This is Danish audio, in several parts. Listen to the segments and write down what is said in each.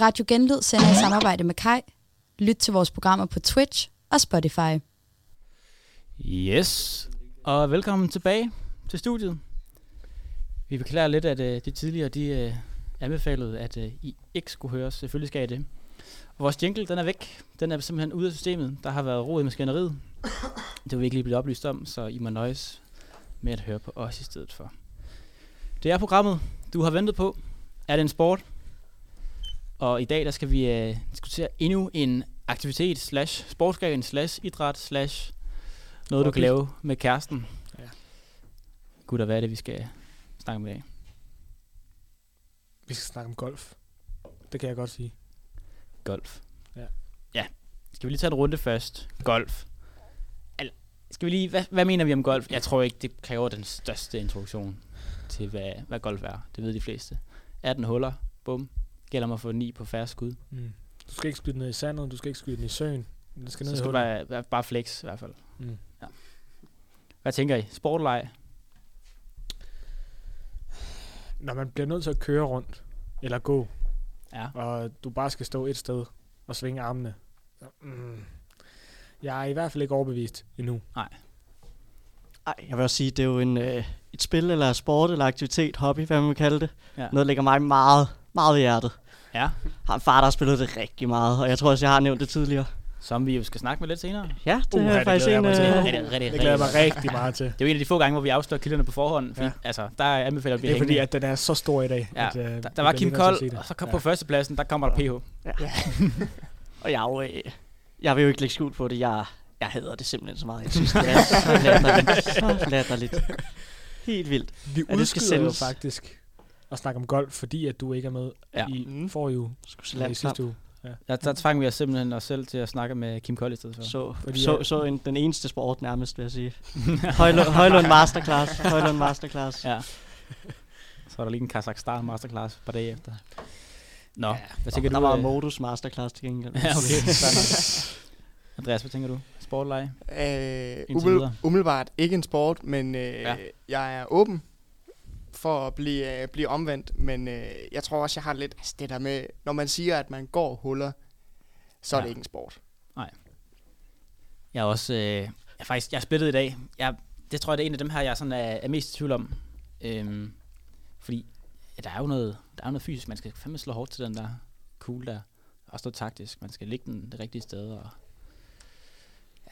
Radio Genlyd sender i samarbejde med Kai. Lyt til vores programmer på Twitch og Spotify. Yes, og velkommen tilbage til studiet. Vi beklager lidt, at det de tidligere de, øh, anbefalede, at øh, I ikke skulle høre os. Selvfølgelig skal I det. Og vores jingle, den er væk. Den er simpelthen ude af systemet. Der har været ro i maskineriet. Det vil vi ikke lige blive oplyst om, så I må nøjes med at høre på os i stedet for. Det er programmet, du har ventet på. Er det en sport? Og i dag der skal vi uh, diskutere endnu en aktivitet slash sportsgren slash idræt slash noget, du kan lave med kæresten. Ja. Gud, hvad er det, vi skal snakke om i dag? Vi skal snakke om golf. Det kan jeg godt sige. Golf. Ja. Ja. Skal vi lige tage en runde først? Golf. Al- skal vi lige, hvad, hvad mener vi om golf? Jeg tror ikke, det kræver den største introduktion til, hvad, hvad golf er. Det ved de fleste. 18 huller, bum. Gælder om at få 9 på færre skud. Mm. Du skal ikke skyde den ned i sandet, du skal ikke skyde den i søen. Den skal Så ned i skal være, være bare flex i hvert fald. Mm. Hvad tænker I? Sportleg? Når man bliver nødt til at køre rundt, eller gå, Ja. og du bare skal stå et sted og svinge armene. Så, mm, jeg er i hvert fald ikke overbevist endnu. Ej, jeg vil også sige, det er jo en, øh, et spil, eller sport, eller aktivitet, hobby, hvad man vil kalde det. Ja. Noget, der ligger mig meget, meget i hjertet. Ja. Har en far, der har spillet det rigtig meget, og jeg tror også, jeg har nævnt det tidligere. Som vi jo skal snakke med lidt senere. Ja, det Uha, er faktisk en... Det glæder jeg mig rigtig meget til. Det er jo en af de få gange, hvor vi afslører kilderne på forhånd. Fordi, Ja. altså, der anbefaler vi Det er fordi, at den er så stor i dag. Ja, at, øh, der, der var Kim Kold, og så kom Ja. på førstepladsen, der kommer der PH. og jeg, er jo, øh, jeg vil jo ikke lægge skjult på det. Jeg, jeg hader det simpelthen så meget. Jeg synes, det er så latterligt. Så latterligt. Helt vildt. Vi Ja, det skal udskyder jo faktisk at snakke om golf, fordi at du ikke er med Ja. i Mm. forrige uge, Skulle se eller i sidste uge. Der, der tvang vi os simpelthen os selv til at snakke med Kim Kold i stedet for. Så, Fordi så, så en, den eneste sport nærmest, vil jeg sige. Højlund, Højlund Masterclass. Højlund Masterclass. Ja. Så var der lige en Kazakhstan masterclass et par dage efter. Nå, Ja. hvad tænker der du? var øh, modus Masterclass til gengæld. Ja, okay. Andreas, hvad tænker du? Sportleg? Øh, Indtil umiddelbart, ikke en sport, men øh, Ja. ja. jeg er åben for at blive, øh, blive omvendt. Men øh, jeg tror også, jeg har lidt altså det der med, når man siger, at man går huller, så ja. er det ikke en sport. Jeg er også... Øh, jeg er faktisk jeg er splittet i dag. Jeg, det tror jeg, det er en af dem her, jeg sådan er, er mest i tvivl om. Øhm, fordi ja, der er jo noget, der er jo noget fysisk. Man skal fandme slå hårdt til den der kugle der. Også noget taktisk. Man skal ligge den det rigtige sted. Og,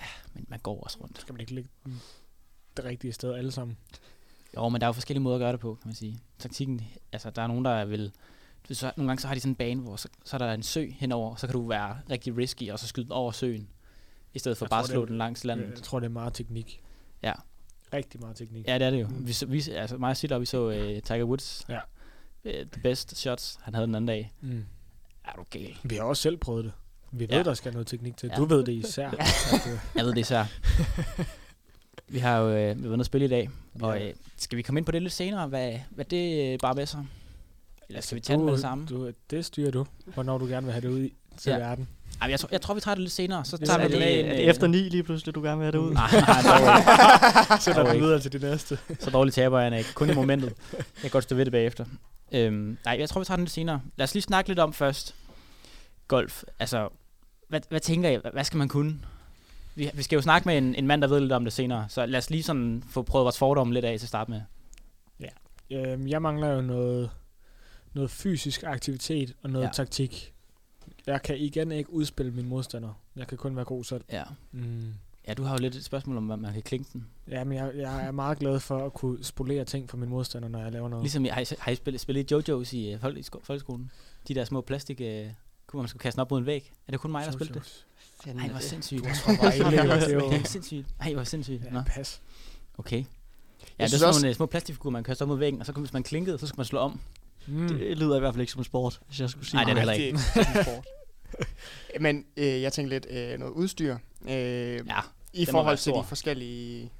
ja, men man går også rundt. Skal man ikke ligge den det rigtige sted alle sammen? Jo, men der er jo forskellige måder at gøre det på, kan man sige. Taktikken, altså der er nogen, der vil... Så, nogle gange så har de sådan en bane, hvor så, så er der en sø henover, så kan du være rigtig risky, og så skyde over søen, i stedet for Jeg bare at slå det- den langs landet. Jeg tror, det er meget teknik. Ja. Rigtig meget teknik. Ja, det er det jo. Mm. Vi, vi, altså mig og Sitter, vi så uh, Tiger Woods. Ja. Uh, the best shots, han havde den anden dag. Mm. Er du gal? Vi har også selv prøvet det. Vi ved, Ja. der skal noget teknik til. Ja. Du ved det især. Øh, Jeg ved det især. vi har jo vi har været at spille i dag, og Ja. uh, skal vi komme ind på det lidt senere, hvad, hvad det uh, bare med sig? Eller skal vi tage det med det samme? Du, det styrer du, hvornår du gerne vil have det ud i, til Ja. verden. Ej, jeg, tror, jeg tror, vi tager det lidt senere, så tager er vi det det, det øh, efter ni lige pludselig, du gerne vil have det ud? Nej, nej, dog, vi ikke. videre til det næste. så dårligt taber jeg ikke. Kun i momentet. Jeg kan godt stå ved det bagefter. Øhm, nej, jeg tror, vi tager den lidt senere. Lad os lige snakke lidt om først. Golf. Altså, hvad, hvad tænker jeg? Hvad skal man kunne? Vi, vi skal jo snakke med en, en mand, der ved lidt om det senere. Så lad os lige sådan få prøvet vores fordomme lidt af til at starte med. Øhm, jeg mangler jo noget, noget fysisk aktivitet og noget Ja. ja. taktik. Jeg kan igen ikke udspille min modstander. Jeg kan kun være god selv. Ja. Mm. Ja, du har jo lidt et spørgsmål om, om man kan klinke den. Ja, men jeg, jeg er meget glad for at kunne spolere ting for min modstander, når jeg laver noget. Ligesom, har I, har I spillet, spillet Jojo's i øh, folk, i sko- folkeskolen? De der små plastik... Øh, kunne man skulle kaste den op mod en væg. Er det kun mig, der spillede det? Jojo's. Nej, hvor sindssygt. Du tror bare ikke, det er jo... Det er sindssygt. Ej, hvor sindssygt. Nå. Ja, pas. Okay. Ja, Jeg det er sådan også- nogle øh, små plastikfigurer, man kaster op mod væggen, og så kan, hvis man klinkede, så skulle man slå om. Mm. Det lyder i hvert fald ikke som en sport, hvis jeg skulle sige Nej, det er det heller ikke. Det er ikke en sport. Men øh, jeg tænker lidt øh, noget udstyr. Øh, Ja, I forhold til de forskellige...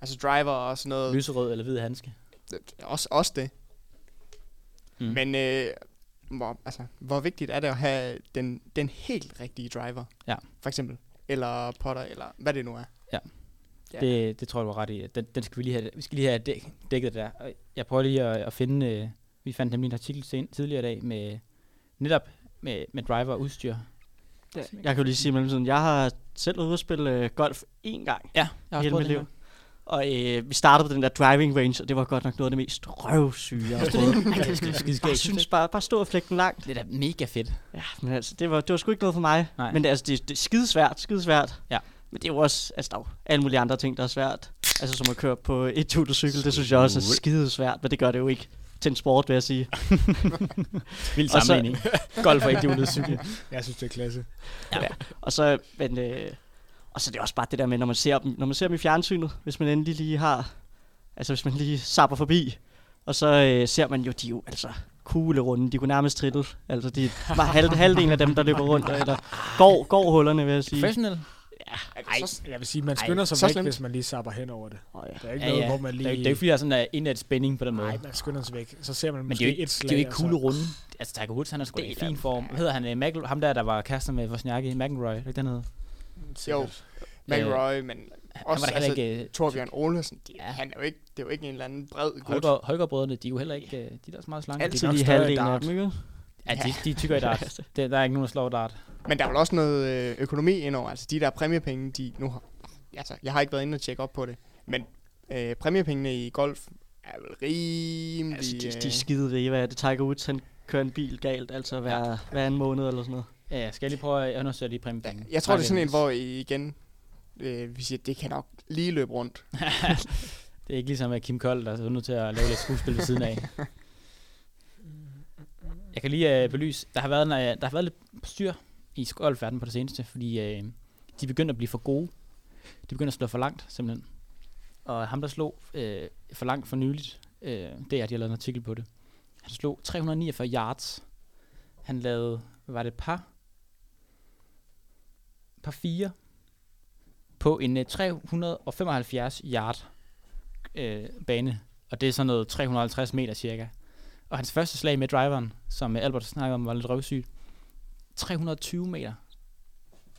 Altså driver og sådan noget. lyserød eller hvid handske. Også, også det. Mm. Men øh, hvor, altså, hvor vigtigt er det at have den, den helt rigtige driver? Ja. For eksempel. Eller potter, eller hvad det nu er. Ja. Det, det tror jeg, du var ret i. Den, den skal vi lige have, vi skal lige have dæk, dækket der. Jeg prøver lige at, at finde, øh, vi fandt nemlig en artikel sen, tidligere i dag med netop med, med driver og udstyr. Ja, jeg kan jo lige sige mellemtiden, jeg har selv været ude at spille øh, golf én gang Ja, jeg har hele mit det liv. Og øh, vi startede på den der driving range, og det var godt nok noget af det mest røvsyge, jeg har prøvet. Ej, det er skide, skide Jeg synes bare, bare stå og flække den langt. Det er da mega fedt. Ja, men altså, det var, det var sgu ikke noget for mig. Nej. Men det, altså, det, det er skidesvært, skidesvært. Ja. Men det er jo også, altså der er jo alle mulige andre ting, der er svært. Altså som at køre på et cykel, det synes jeg også er skidesvært, men det gør det jo ikke til en sport, vil jeg sige. Vild Og så- sammenligning. Golf og ikke cykel. Jeg synes, det er klasse. Og så, men, øh, og så er det også bare det der med, når man ser dem, når man ser dem i fjernsynet, hvis man endelig lige har, altså hvis man lige sapper forbi, og så øh, ser man jo, de jo altså kugle runde, de kunne nærmest trittle. Altså de var halv, halvdelen af dem, der løber rundt, eller går, går hullerne, vil jeg sige. Professionel. Ej, jeg vil sige, man Ej, skynder sig så væk, slemt. hvis man lige sapper hen over det. Oh, ja. Der er ikke Ja, noget, ja. hvor man Det lige... er, det er ikke fordi, der er sådan en indad spænding på den måde. Nej, man skynder sig væk. Så ser man Men måske det er jo et slag. det er jo ikke kugle runde. Altså, Tiger Woods, han er sgu i fin form. Hvad hedder han? øh, Mac- ham der, der var kærester med Wozniacki, McEnroy. Det ikke den hed? Jo, McElroy, men Han også var da heller altså, ikke... øh, Torbjørn Olesen, de, Ja. ja. han er jo ikke, det er jo ikke en eller anden bred gut. Højgaard, Højgaard-brødrene, de er jo heller ikke... øh, De er også meget slanke. Altid nok lige større i halvdelen af dem, ikke? Ja, de, de er tykker i dart. Det, der er ikke nogen, der slår dart. Men der er vel også noget øh, økonomi indover. Altså de der præmiepenge, de nu har... Altså, jeg har ikke været inde og tjekke op på det. Men øh, præmiepengene i golf er vel rimelig... Altså, de, de er øh, skide rige. Hvad er det? Tiger Woods, han kører en bil galt, altså hver, hver anden måned eller sådan noget. Ja, ja, skal jeg lige prøve at undersøge lige ja, præmiepenge? jeg tror, det er sådan en, hvor I igen... Øh, vi siger, det kan nok lige løbe rundt. det er ikke ligesom med Kim Kold, der er nødt til at lave lidt skuespil ved siden af. Jeg kan lige øh, belyse, der har været, en, øh, der har været lidt styr i golfverdenen på det seneste, fordi øh, de begynder at blive for gode. De begynder at slå for langt, simpelthen. Og ham, der slog øh, for langt for nyligt, øh, det er, de har lavet en artikel på det. Han slog 349 yards. Han lavede, hvad var det, par? Par 4 på en øh, 375 yard øh, bane. Og det er sådan noget 350 meter cirka. Og hans første slag med driveren, som øh, Albert snakkede om, var lidt røvsygt. 320 meter.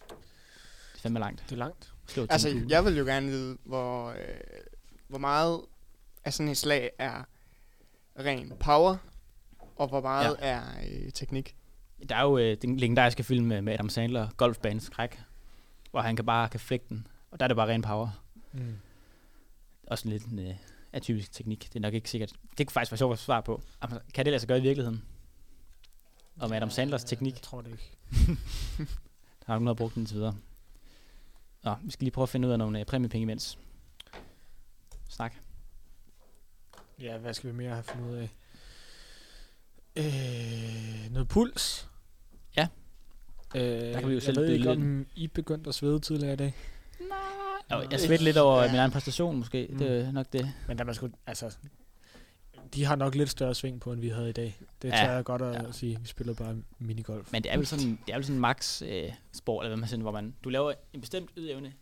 Det er fandme langt. Det er langt. Slå Altså, kugle. jeg vil jo gerne vide, hvor, øh, hvor meget af sådan et slag er ren power, og hvor meget ja. er øh, teknik. Der er jo øh, den legendariske film med, med Adam Sandler, Golfbanens skræk, hvor han kan bare kan flække den. Og der er det bare ren power. Mm. Også lidt en øh, atypisk teknik. Det er nok ikke sikkert. Det kunne faktisk være sjovt at svare på. Kan det lade sig gøre i virkeligheden? Og med Adam Sandlers teknik. Jeg tror det ikke. Der har der har brugt den til videre. Nå, vi skal lige prøve at finde ud af nogle øh, præmiepenge imens. Snak. Ja, hvad skal vi mere have fundet ud af? Øh, noget puls. Øh, Der kan vi jo jeg selv ved byde ikke, lidt om I begyndte at svede tidligere i dag. Jeg, jeg svedte lidt over Ja. min egen præstation, måske. Mm. Det er nok det. Men der man skulle, altså, de har nok lidt større sving på, end vi havde i dag. Det Ja. tør jeg godt at Ja. sige. Vi spillede bare minigolf. Men det er vel sådan, det er vel sådan en max øh, sport, eller hvad man siger, hvor man, du laver en bestemt ydeevne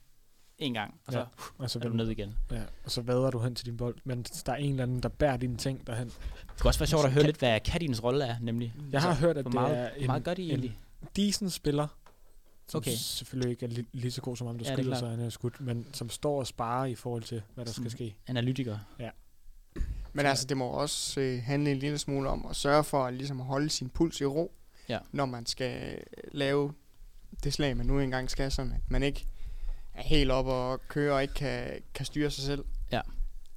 en gang, og så Ja. og, så er du ned igen. ja, og så vader du hen til din bold. Men der er en eller anden, der bærer dine ting derhen. Det kunne også være sjovt at høre lidt, hvad Kattins rolle er, nemlig. Jeg har hørt, at det meget, er hvor meget en, gør de en egentlig? Decent spiller, som Okay. selvfølgelig ikke er li- lige så god som ham, der Ja, ja, er skyder sig, han er skudt, men som står og sparer i forhold til, hvad der skal ske. Analytiker. Men altså, det må også øh, handle en lille smule om at sørge for at ligesom holde sin puls i ro, Ja. når man skal øh, lave det slag, man nu engang skal, sådan at man ikke er helt op og kører og ikke kan, kan styre sig selv. Ja,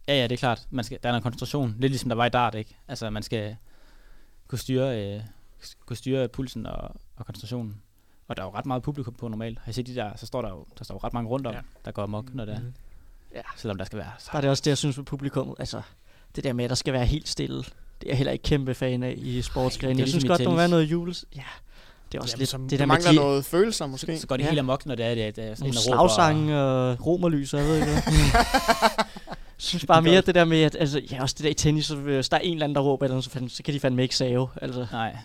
ja, det er klart. Man skal, der er noget koncentration. Lidt ligesom der var i dart, ikke? Altså, man skal kunne styre, øh, kunne styre pulsen og, og koncentrationen. Og der er jo ret meget publikum på normalt. Har I set de der, så står der jo, der står jo ret mange rundt om, ja. Ja. der går amok, når det er. Mhm. Selvom der skal være Der er det også det, jeg synes med publikummet. Altså, det der med, at der skal være helt stille. Det er jeg heller ikke kæmpe fan af i sportsgrenen. Jeg synes godt, der må være noget jules. Ja, det er også Jamen, lidt som- det der der med mangler de, noget følelser måske. Så går det Ja. helt amok, når det er, det, er- det er sådan nogle slagsange og romerlys, og jeg ved ikke synes bare mere det der med, at altså, ja, også det der i tennis, så hvis der er en eller anden, der råber, eller noget, så, fandme, så kan de fandme ikke save. Altså, Nej,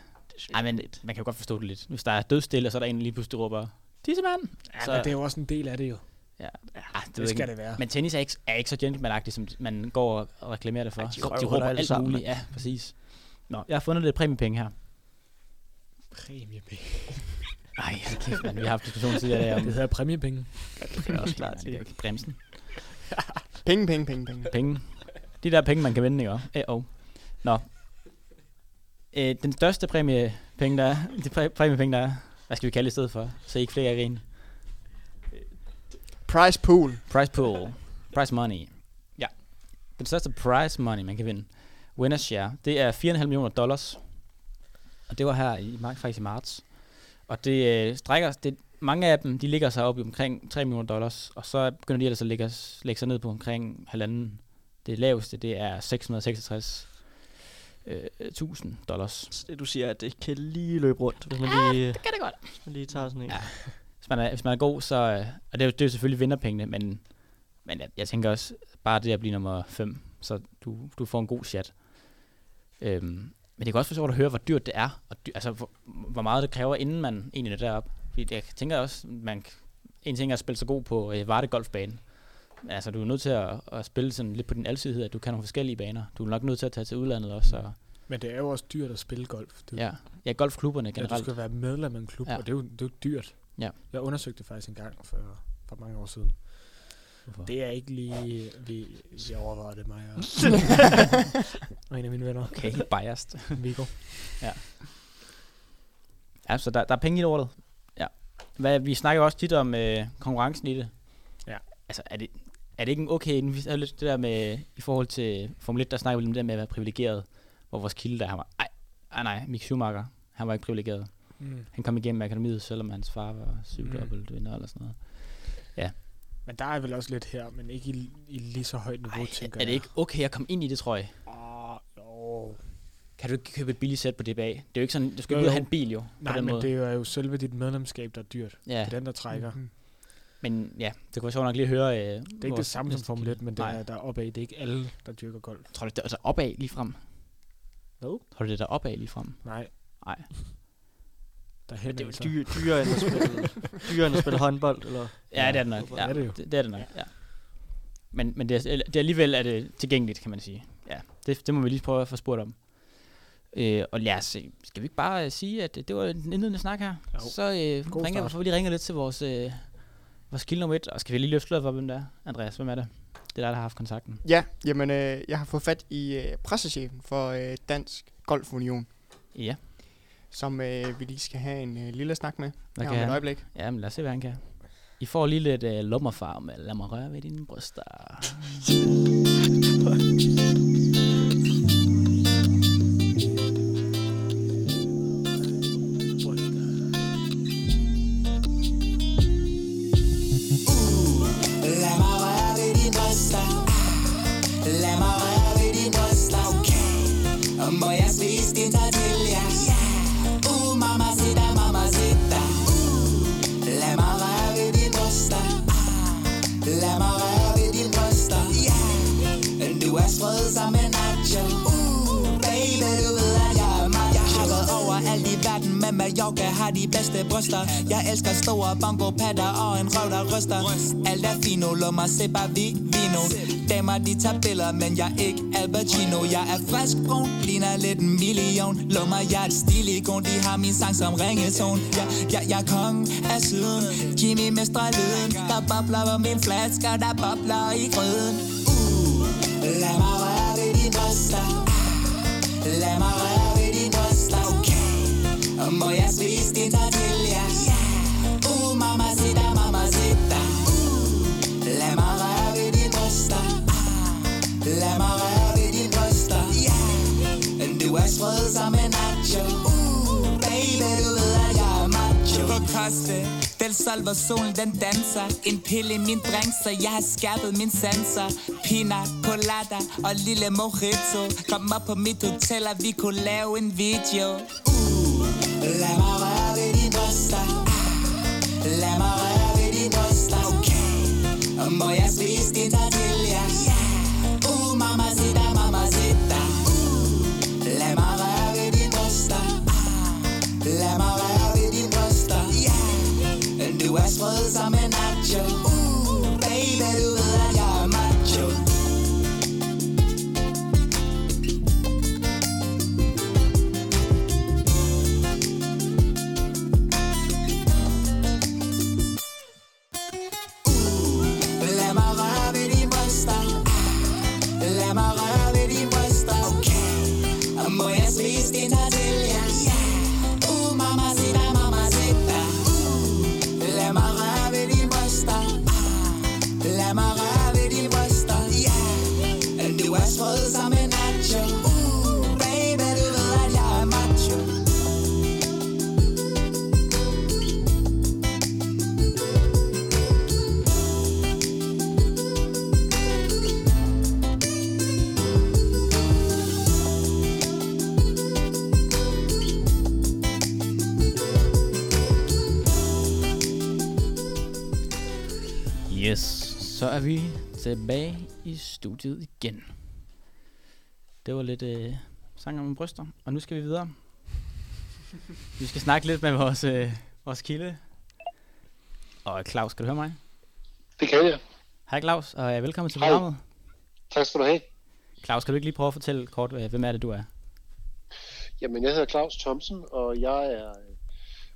Nej, jeg men man kan jo godt forstå det lidt. Hvis der er dødstille, og så er der en, lige pludselig råber, tissemand! Ja, Så- men det er jo også en del af det jo. Ja, ah, det, Det, ved jeg skal ikke. det være. Men tennis er ikke, er ikke så gentlemanagtigt, som man går og- reklamerer det for. Ej, de de, røver de råber alle alt sammen, muligt. Ja, præcis. Nå, jeg har fundet lidt præmiepenge her. Præmiepenge. Ej, hold kæft, man. Vi har haft diskussion tidligere der om... Det hedder præmiepenge. det er også klart. Nej, det er ikke bremsen. Penge, penge, penge, penge. Penge. De der penge, man kan vinde, ikke? også? Øh, oh. Nå. Øh, den største præmie penge, der er. De præ- præmiepenge, der er. Hvad skal vi kalde det i stedet for? Så I ikke flere grine. Price pool. Prize pool. Prize money. Ja. Den største prize money, man kan vinde. Winner's share. Det er 4,5 millioner dollars. Og det var her i, faktisk i marts. Og det øh, strækker, det, mange af dem, de ligger sig op i omkring 3 millioner dollars. Og så begynder de ellers at lægge, lægge sig ned på omkring halvanden. Det laveste, det er 666 øh, 1000 dollars. Så det du siger, at det kan lige løbe rundt, hvis man lige, Det kan det godt. hvis man lige tager sådan en. Ja. Hvis man er, hvis man er god, så... øh, Og det er, jo, det er jo selvfølgelig vinderpengene, men, men jeg, jeg tænker også, bare det at blive nummer 5, så du, du får en god chat. Øhm, men det kan også være sjovt at høre, hvor dyrt det er, og dy, altså hvor, hvor meget det kræver, inden man egentlig er deroppe. Fordi jeg tænker også, man, en ting er at spille så god på øh, Varde Golfbane. Altså, du er nødt til at, at spille sådan lidt på din alsidighed, at du kan nogle forskellige baner. Du er nok nødt til at tage til udlandet også. Og, Men det er jo også dyrt at spille golf. Det, ja. ja, golfklubberne ja, du generelt. skal være medlem af en klub, Ja. ja. og det er, jo, det er jo dyrt. Ja. Jeg undersøgte det faktisk en gang for, for mange år siden. Hvorfor? Det er ikke lige... Vi, vi overvejer det, mig og, og en af mine venner, Okay, biased. Viggo. Ja, så der, der er penge i lortet. Ja. Hvad, vi snakker jo også tit om øh, konkurrencen i det. Ja. Altså, er det, er det ikke en okay... Vi havde lidt det der med... I forhold til Formel 1, der snakker vi lidt om det der med at være privilegeret. Hvor vores kilde der, han var... Ej, ej nej, Mick Schumacher. Han var ikke privilegeret. Mm. Han kom igennem akademiet, selvom hans far var syvdobbelt vinder eller sådan noget. Men der er vel også lidt her, men ikke i, i lige så højt niveau, Ej, tænker er det ikke okay at komme ind i det, tror jeg? Åh, jo. Kan du ikke købe et billigt sæt på DBA? Det er jo ikke sådan... Du skal Jo, ikke ud og jo. have en bil, jo. Nej, på den men måde. det er jo selve dit medlemskab, der er dyrt. Ja, Det er den, der trækker. Mhm. Men ja, det kunne være sjovt nok lige at høre... Øh, Det er ikke det samme som Formel 1, men det er der er opad. Det er ikke alle, der dyrker golf. Tror du, det er altså opad lige frem? Hvad? Tror du, det er der opad lige frem? Nej. Nej. Der er det er jo altså. dyre, dyrere end at spille, dyrere end at spille håndbold, eller? Ja, det er det nok. Ja, er det jo? Det, det er det nok, ja. Men, men det, er, det er alligevel er det tilgængeligt, kan man sige. Ja, det, det må vi lige prøve at få spurgt om. Øh, og lad os, skal vi ikke bare øh, sige, at det var en indledende snak her? Jo. Så øh, God ringer, start. får vi lige ringet lidt til vores, øh, vores kilde nummer et, og skal vi lige løfte for, hvem det er? Andreas, hvem er det? Det er dig, der har haft kontakten. Ja, jamen, øh, jeg har fået fat i øh, pressechefen for øh, Dansk Golfunion, Ja, som øh, vi lige skal have en øh, lille snak med hvad her om et øjeblik. Ja, men lad os se, hvad han kan. I får lige lidt øh, lommerfarm. Lad mig røre ved dine bryster. Med Mallorca har de bedste bryster. Jeg elsker store bongo-patter og en røv, der ryster. Alt er fino, lad mig se bare vi, vino. Damer, de tager billeder, men jeg er ikke Al Pacino. Jeg er frisk brun, ligner lidt en million. Lad mig, jeg er et stilikon De har min sang som ringetone. Jeg, jeg, jeg er kongen af syden. Jimmy mestrer lyden. Der bobler på min flasker Der bobler i gryden. Uh, Lad mig røre ved dine bryster. Ah, lad mig og må jeg spise din tortilla Uh, mamacita, mamacita Uh, Lad mig røre ved dine bryster. Ah. Lad mig røre ved dine bryster. Du er sprød som en nacho. Uh, Baby, du ved at jeg er macho. På koste. Del Sol, hvor solen den danser. En pille i min drink, så jeg har skærpet min sanser. Pina colada og lille mojito. Kom op på mit hotel, og vi kunne lave en video. Uh, La mig røre ved dine La Lad mig røre ved dine bryster Okay Og må Uh, mamacita, mamacita. Uh, Lad mig røre ved dine bryster Lad mig røre ved dine bryster Du er sprød Am I? Er vi tilbage i studiet igen. Det var lidt øh, sang om bryster, og nu skal vi videre. Vi skal snakke lidt med vores, øh, vores kilde. Og Claus, skal du høre mig? Det kan jeg. Hej Claus, og øh, velkommen til Hej. programmet. Tak skal du have. Claus, kan du ikke lige prøve at fortælle kort, øh, hvem er det, du er? Jamen, jeg hedder Claus Thomsen, og jeg er øh,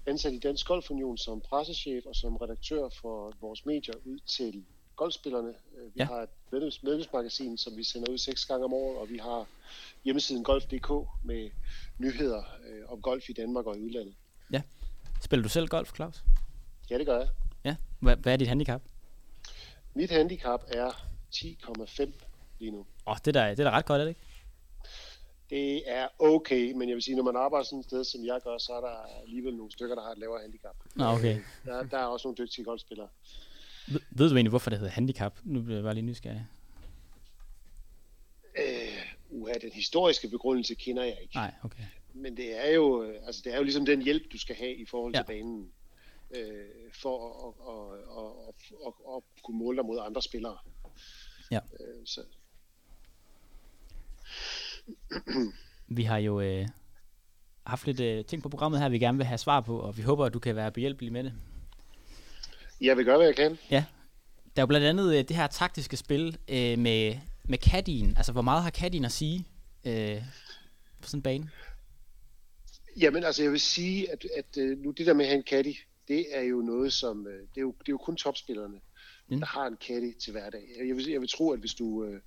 ansat i Dansk Golfunion som pressechef og som redaktør for vores medier ud til golfspillerne. Øh, Vi Ja. har et medlems- medlemsmagasin, som vi sender ud seks gange om året, og vi har hjemmesiden golf.dk med nyheder øh, om golf i Danmark og i udlandet. Spiller du selv golf, Claus? Ja, det gør jeg. Ja. Hvad, hvad er dit handicap? Mit handicap er 10,5 lige nu. Åh, oh, det, er da- det er da ret godt, er det ikke? Det er okay, men jeg vil sige, når man arbejder sådan et sted, som jeg gør, så er der alligevel nogle stykker, der har et lavere handicap. Nå, okay. Øh, Der, der er også nogle dygtige golfspillere. Ved, ved du egentlig, hvorfor det hedder handicap? Nu bliver jeg bare lige nysgerrig. Øh, uha, den historiske begrundelse kender jeg ikke. Nej, okay. Men det er jo, øh, altså det er jo ligesom den hjælp, du skal have i forhold Ja. til banen, øh, for at, at, at, at, at, at kunne måle dig mod andre spillere. Ja. Øh, så, Vi har jo øh, haft lidt øh, ting på programmet her, vi gerne vil have svar på, og vi håber, at du kan være behjælpelig med det. Jeg vil gøre, hvad jeg kan. Der er jo blandt andet øh, det her taktiske spil øh, med, med caddien. Altså, hvor meget har caddien at sige øh, på sådan en bane? Jamen altså, jeg vil sige, at, at øh, nu det der med at have en caddy, det er jo noget, som, øh, det er jo, det er jo kun topspillerne, Mm. der har en caddy til hverdag. Jeg vil, jeg vil tro, at hvis du, øh,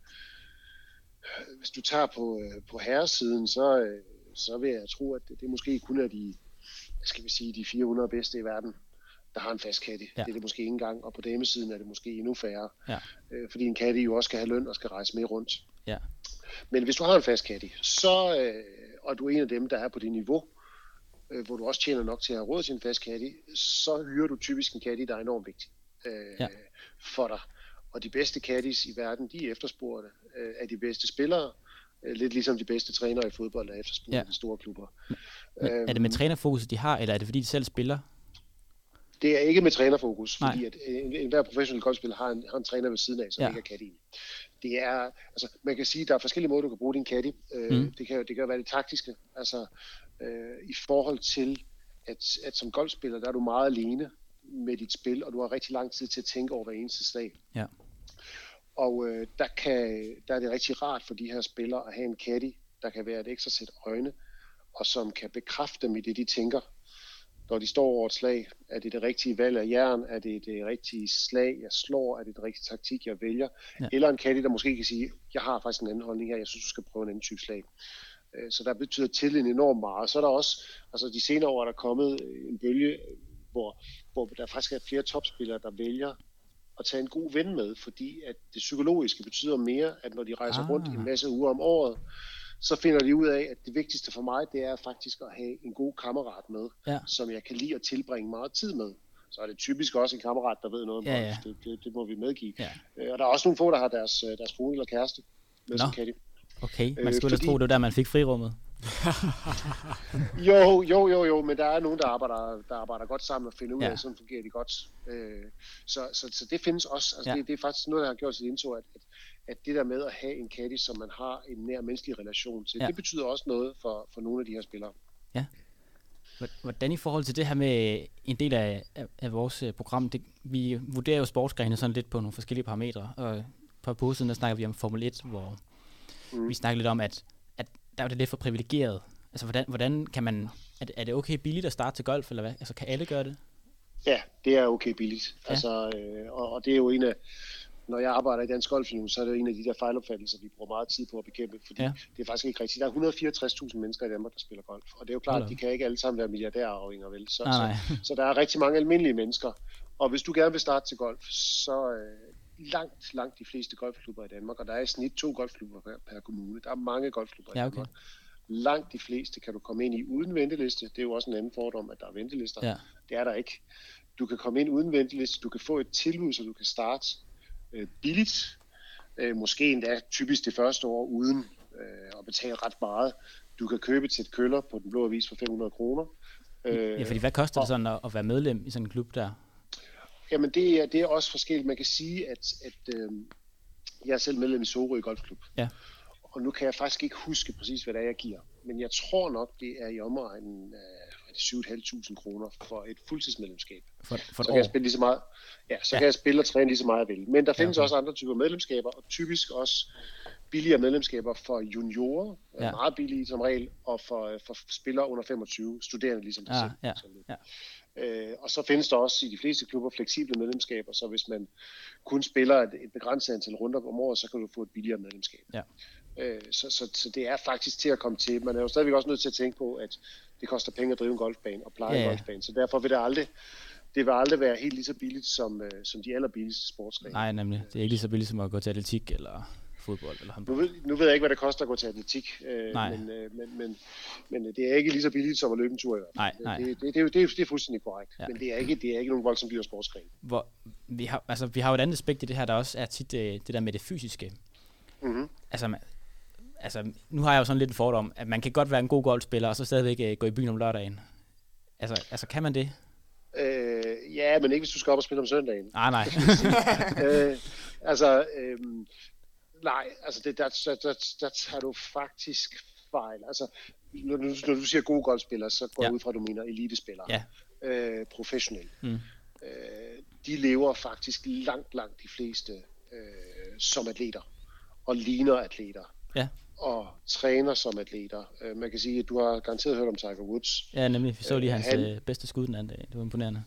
hvis du tager på, øh, på herresiden, så, øh, så vil jeg tro, at det, det måske kun er de, skal vi sige, de 400 bedste i verden, der har en fast caddy. Ja. Det er det måske ikke engang, og på damesiden er det måske endnu færre. Ja. Øh, fordi en caddy jo også skal have løn og skal rejse med rundt. Ja. Men hvis du har en fast caddy, så, øh, og du er en af dem, der er på det niveau, øh, hvor du også tjener nok til at have råd til en fast caddy, så hyrer du typisk en caddy, der er enormt vigtig øh, Ja. for dig. Og de bedste caddies i verden, de er efterspurgte øh, af de bedste spillere, øh, lidt ligesom de bedste trænere i fodbold er efterspurgt Ja. af de store klubber. Men, er det med trænerfokus, de har, eller er det fordi, de selv spiller? Det er ikke med trænerfokus, Nej. fordi at en, en hver professionel golfspiller har en, har en træner ved siden af, som Ja. ikke er caddien. Det er, altså, man kan sige, at der er forskellige måder, du kan bruge din caddy. Øh, Mm. det, kan, det kan være det taktiske, altså øh, i forhold til, at, at som golfspiller, der er du meget alene med dit spil, og du har rigtig lang tid til at tænke over hver eneste slag. Ja. Og øh, der, kan, der er det rigtig rart for de her spillere at have en caddy, der kan være et ekstra sæt øjne, og som kan bekræfte dem i det, de tænker når de står over et slag. Er det det rigtige valg af jern? Er det det rigtige slag, jeg slår? Er det det rigtige taktik, jeg vælger? Ja. Eller en caddy, der måske kan sige, jeg har faktisk en anden holdning her, jeg synes, du skal prøve en anden type slag. Øh, Så der betyder tillid enormt meget. Så er der også, altså de senere år er der kommet øh, en bølge, hvor, hvor der faktisk er flere topspillere, der vælger at tage en god ven med, fordi at det psykologiske betyder mere, at når de rejser Ah. ah. rundt en masse uger om året, så finder de ud af, at det vigtigste for mig, det er faktisk at have en god kammerat med, Ja. som jeg kan lide at tilbringe meget tid med. Så er det typisk også en kammerat, der ved noget om Ja, ja. Det, det, det må vi medgive. Ja. Øh, Og der er også nogle få, der har deres, øh, deres kone eller kæreste med Nå. som caddy. Okay, man Øh, skulle ellers fordi- tro, det var der, man fik frirummet. Jo, jo, jo, jo, men der er nogen, der arbejder, der arbejder godt sammen og finder ud Ja. af, sådan fungerer de godt. Øh, så, så, så det findes også. Altså ja. det, det er faktisk noget, der har gjort sit indtog, at, at, at det der med at have en caddy, som man har en nær menneskelig relation til, Ja. ja. det betyder også noget for, for nogle af de her spillere. Hvor- Hvordan i forhold til det her med en del af, af, af vores øh, program, det, vi vurderer jo sportsgrene sådan lidt på nogle forskellige parametre, og på par siden, der snakker vi om Formel 1, hvor mm. Vi snakker lidt om, at, at der er det lidt for privilegeret. Altså, hvordan, hvordan kan man, er det, er det okay billigt at starte til golf, eller hvad? Altså, kan alle gøre det? Ja, det er okay billigt. Ja. Ja. Altså, øh, og, og det er jo en af, når jeg arbejder i Dansk Golf Union, så er det jo en af de der fejlopfattelser, vi bruger meget tid på at bekæmpe, fordi Ja. det er faktisk ikke rigtigt. Der er 164.000 mennesker i Danmark, der spiller golf, og det er jo klart, at de kan ikke alle sammen være milliardærarvinger, vel? Så, Nej. Så, så der er rigtig mange almindelige mennesker, og hvis du gerne vil starte til golf, så øh, langt, langt de fleste golfklubber i Danmark, og der er i snit to golfklubber per, per kommune. Der er mange golfklubber i Ja, okay. Danmark. Langt de fleste kan du komme ind i uden venteliste. Det er jo også en anden fordom, at der er ventelister. Ja. Det er der ikke. Du kan komme ind uden venteliste, du kan få et tilbud, så du kan starte øh, billigt. Øh, måske endda typisk det første år uden øh, at betale ret meget. Du kan købe til et køller på den blå avis for 500 kroner. Øh, Ja, fordi hvad koster det sådan at, at være medlem i sådan en klub der? Jamen, det er, det er også forskelligt. Man kan sige, at, at øh, jeg er selv medlem i Sorø Golfklub. Ja. Og nu kan jeg faktisk ikke huske præcis, hvad det er, jeg giver. Men jeg tror nok, det er i omegnen af det 7.500 kroner for et fuldtidsmedlemskab. For, for så kan jeg spille lige så meget. Ja, så Ja. ja. kan jeg spille og træne lige så meget jeg vil. Men der findes ja, også andre typer medlemskaber, og typisk også billigere medlemskaber for juniorer, Ja. ja. meget billige som regel, og for, for spillere under 25, studerende ligesom dig selv. ja, Sådan. ja. Øh, og så findes der også i de fleste klubber fleksible medlemskaber, så hvis man kun spiller et, et begrænset antal runder om året, så kan du få et billigere medlemskab. Ja. Øh, så, så, så det er faktisk til at komme til. Man er jo stadigvæk også nødt til at tænke på, at det koster penge at drive en golfbane og pleje Ja, en golfbane. Så derfor vil det aldrig, det vil aldrig være helt lige så billigt som, øh, som de allerbilligste sportsgrene. Nej, nemlig. Det er ikke lige så billigt som at gå til atletik eller fodbold eller Nu håndbold. ved, nu ved jeg ikke, hvad det koster at gå til atletik, øh, Nej. men, øh, men, men, men det er ikke lige så billigt som at løbe en tur i hvert fald. Nej, nej. Det, det, det, er jo- det, er det er fuldstændig korrekt, Ja. men det er ikke, det er ikke nogen voldsomt dyr sportsgren. Hvor vi har, altså, vi har jo et andet aspekt i det her, der også er tit øh, det der med det fysiske. Mm-hmm. Altså, altså, nu har jeg jo sådan lidt en fordom, at man kan godt være en god golfspiller, og så stadigvæk øh, gå i byen om lørdagen. Altså, altså kan man det? Øh, ja, men ikke hvis du skal op og spille om søndagen. Ah, nej. øh, altså, øh, nej, altså det, der, der, der, der tager du faktisk fejl. Altså, når du, når du siger gode golfspillere, så går Ja. jeg ud fra, at du mener elitespillere. Ja. Øh, professionelle. Mm. Øh, de lever faktisk langt, langt de fleste øh, som atleter. Og ligner atleter. Ja. Og træner som atleter. Øh, man kan sige, at du har garanteret hørt om Tiger Woods. ja, nemlig. Vi så lige Øh, hans han- øh, bedste skud den anden dag. Det var imponerende.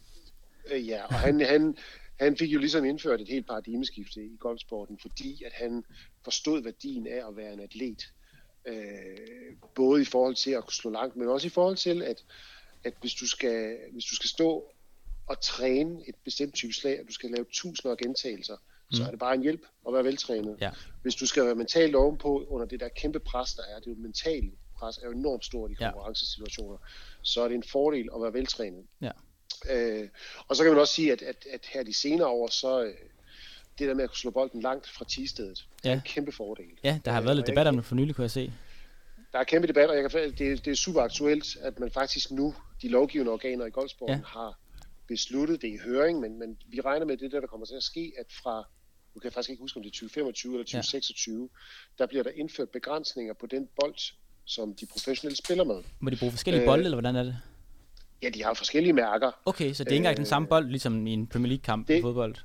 Øh, ja, og han, han, han fik jo ligesom indført et helt paradigmeskifte i golfsporten, fordi at han forstod værdien af at være en atlet. Øh, både i forhold til at kunne slå langt, men også i forhold til, at, at hvis, du skal, hvis du skal stå og træne et bestemt type slag, og du skal lave tusinder af gentagelser, mm. Så er det bare en hjælp at være veltrænet. Ja. Hvis du skal være mentalt ovenpå under det der kæmpe pres, der er, det er jo mentalt pres er jo enormt stort i Ja. konkurrencesituationer, så er det en fordel at være veltrænet. Ja. Øh, og så kan man også sige, at, at, at her de senere år, så øh, det der med at kunne slå bolden langt fra tistedet, det er Ja. en kæmpe fordel. Ja, der har Øh, været lidt debat om det for nylig, kunne jeg se. Der er kæmpe debat, og jeg kan, det, det er super aktuelt, at man faktisk nu, de lovgivende organer i golfsporten, Ja. ja. har besluttet det i høring, men, men vi regner med, det er det, der kommer til at ske, at fra, nu kan jeg faktisk ikke huske, om det er 2025 eller 2026, ja. der bliver der indført begrænsninger på den bold, som de professionelle spiller med. Må de bruge forskellige Øh, bolde, eller hvordan er det? Ja, de har forskellige mærker. Okay, så det er ikke engang den øh, samme bold, ligesom i en Premier League-kamp i fodbold.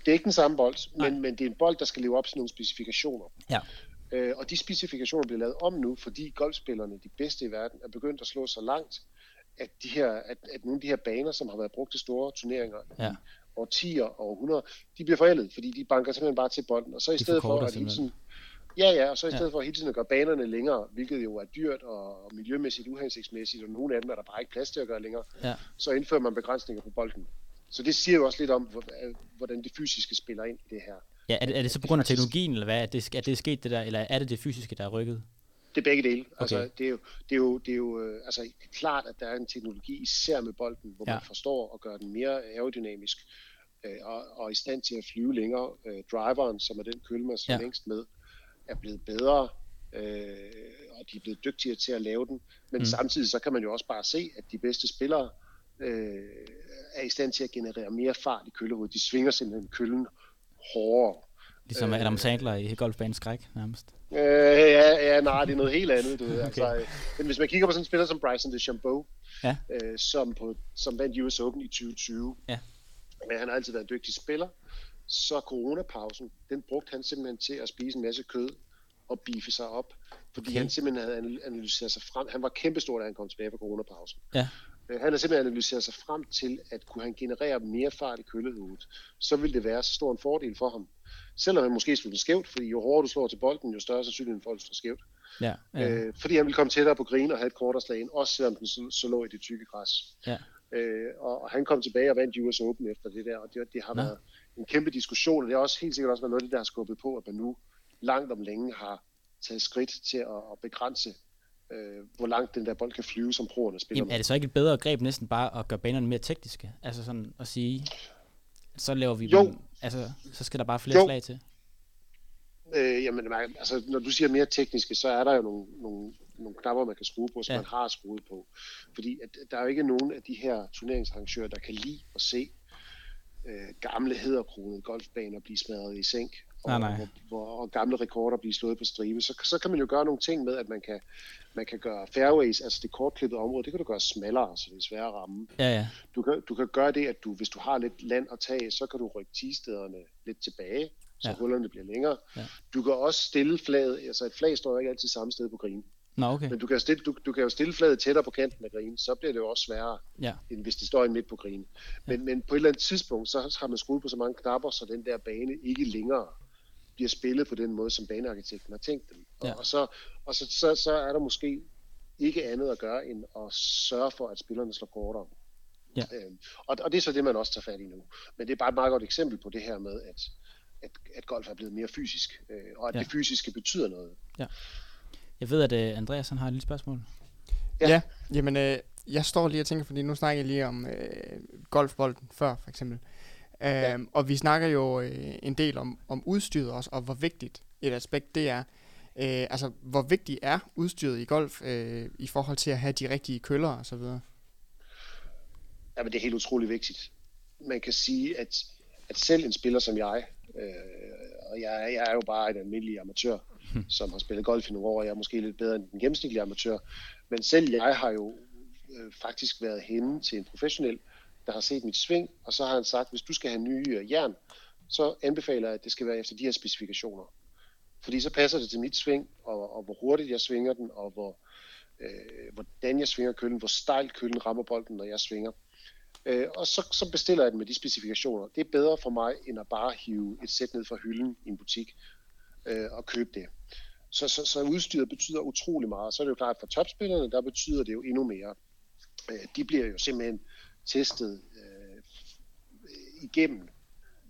Det er ikke den samme bold, Nej. men, men det er en bold, der skal leve op til nogle specifikationer. Ja. Øh, og de specifikationer bliver lavet om nu, fordi golfspillerne, de bedste i verden, er begyndt at slå så langt, at, de her, at, at nogle af de her baner, som har været brugt til store turneringer Ja. i årtier og århundreder, de bliver forældet, fordi de banker simpelthen bare til bolden. Og så i De stedet for at hele tiden, ja, ja, og så i Ja. stedet for hele tiden at gøre banerne længere, hvilket jo er dyrt og, miljømæssigt uhensigtsmæssigt, og nogle af dem er der bare ikke plads til at gøre længere, Ja. så indfører man begrænsninger på bolden. Så det siger jo også lidt om, hvor- hvordan det fysiske spiller ind i det her. Ja, er det, er det så på grund af teknologien, eller hvad? Er det, er det sket det der, eller er det det fysiske, der er rykket? Det er begge dele. Altså, Okay. det er jo, det er jo, det er jo øh, altså, klart, at der er en teknologi, især med bolden, hvor Ja. man forstår at gøre den mere aerodynamisk øh, og, og i stand til at flyve længere. Øh, driveren, som er den kølle, man Ja. længst med, er blevet bedre, øh, og de er blevet dygtigere til at lave den. Men mm. samtidig så kan man jo også bare se, at de bedste spillere øh, er i stand til at generere mere fart i køllehovedet. De svinger simpelthen køllen hårdere. Ligesom Øh, Adam Sandler i Golfbanens Skræk, nærmest. Øh, ja, ja, nej, det er noget helt andet. Du ved. Okay. altså, øh, men hvis man kigger på sådan en spiller som Bryson DeChambeau, Ja. øh, som, på, som vandt US Open i 2020, Ja. men han har altid været en dygtig spiller, så coronapausen, den brugte han simpelthen til at spise en masse kød og beefe sig op, fordi Okay. han simpelthen havde anal- analyseret sig frem. Han var kæmpestor, da han kom tilbage fra coronapausen. Ja. Øh, Han har simpelthen analyseret sig frem til, at kunne han generere mere fart i køllehovedet, så ville det være så stor en fordel for ham. Selvom han måske slog den skævt, fordi jo hårdere du slår til bolden, jo større sandsynlighed for, at du slår skævt. Ja, ja. Øh, fordi han ville komme tættere på green og have et kortere slag ind, også selvom den så, så lå i det tykke græs. Ja. Øh, og, og han kom tilbage og vandt US Open efter det der, og det, det har Nå. været en kæmpe diskussion, og det har også helt sikkert også været noget af det, der har skubbet på, at man nu langt om længe har taget skridt til at, at begrænse, øh, hvor langt den der bold kan flyve, som proerne spiller Jamen, er det så ikke et bedre greb næsten bare at gøre banerne mere tekniske? Altså sådan at sige, så laver vi Jo. dem, altså så skal der bare flere Jo. slag til. Øh, jamen, altså, når du siger mere tekniske, så er der jo nogle, nogle, nogle knapper, man kan skrue på, som ja. man har skruet på. Fordi at, der er jo ikke nogen af de her turneringsarrangører, der kan lide at se øh, gamle hedderkronede golfbaner blive smadret i sænk, og, Nej, nej. Hvor, hvor, og gamle rekorder blive slået på stribe, så, så kan man jo gøre nogle ting med, at man kan, man kan gøre fairways, altså det kortklippede område, det kan du gøre smallere, så det er sværere at ramme. Ja, ja. Du kan, du kan gøre det, at du, hvis du har lidt land at tage, så kan du rykke tistederne lidt tilbage, så Ja. ja. hullerne bliver længere. Ja. Du kan også stille flaget, altså et flag står jo ikke altid samme sted på green, Nå, okay. men du kan, stille, du, du kan jo stille flaget tættere på kanten af green, så bliver det jo også sværere, Ja. end hvis det står i midt på green. Men, men på et eller andet tidspunkt, så har man skruet på så mange knapper, så den der bane ikke længere bliver spillet på den måde, som banearkitekten har tænkt dem. Og, Ja. og, så, og så, så, så er der måske ikke andet at gøre, end at sørge for, at spillerne slår kortere. Ja. Øhm, og, og det er så det, man også tager fat i nu. Men det er bare et meget godt eksempel på det her med, at, at, at golf er blevet mere fysisk, øh, og at Ja. ja. det fysiske betyder noget. Jeg ved, at uh, Andreas han har et lille spørgsmål. Ja, Ja. ja jamen, øh, jeg står lige og tænker, fordi nu snakker jeg lige om øh, golfbolden før, for eksempel. Øh, Ja. Og vi snakker jo øh, en del om, om udstyret også, og hvor vigtigt et aspekt det er. Øh, altså, hvor vigtigt er udstyret i golf øh, i forhold til at have de rigtige køller og så videre? Jamen, det er helt utrolig vigtigt. Man kan sige, at, at selv en spiller som jeg, øh, og jeg, jeg er jo bare en almindelig amatør, som har spillet golf i nogle år, og jeg er måske lidt bedre end den gennemsnitlige amatør, men selv jeg har jo øh, faktisk været henne til en professionel, der har set mit sving, og så har han sagt, hvis du skal have nye øh, jern, så anbefaler jeg, at det skal være efter de her specifikationer. Fordi så passer det til mit sving, og, og hvor hurtigt jeg svinger den, og hvor, øh, hvordan jeg svinger køllen, hvor stejlt køllen rammer bolden, når jeg svinger. Øh, og så, så bestiller jeg den med de specifikationer. Det er bedre for mig, end at bare hive et sæt ned fra hylden i en butik øh, og købe det. Så, så, så udstyret betyder utrolig meget. Så er det jo klart, at for topspillerne, der betyder det jo endnu mere. Øh, de bliver jo simpelthen testet øh, igennem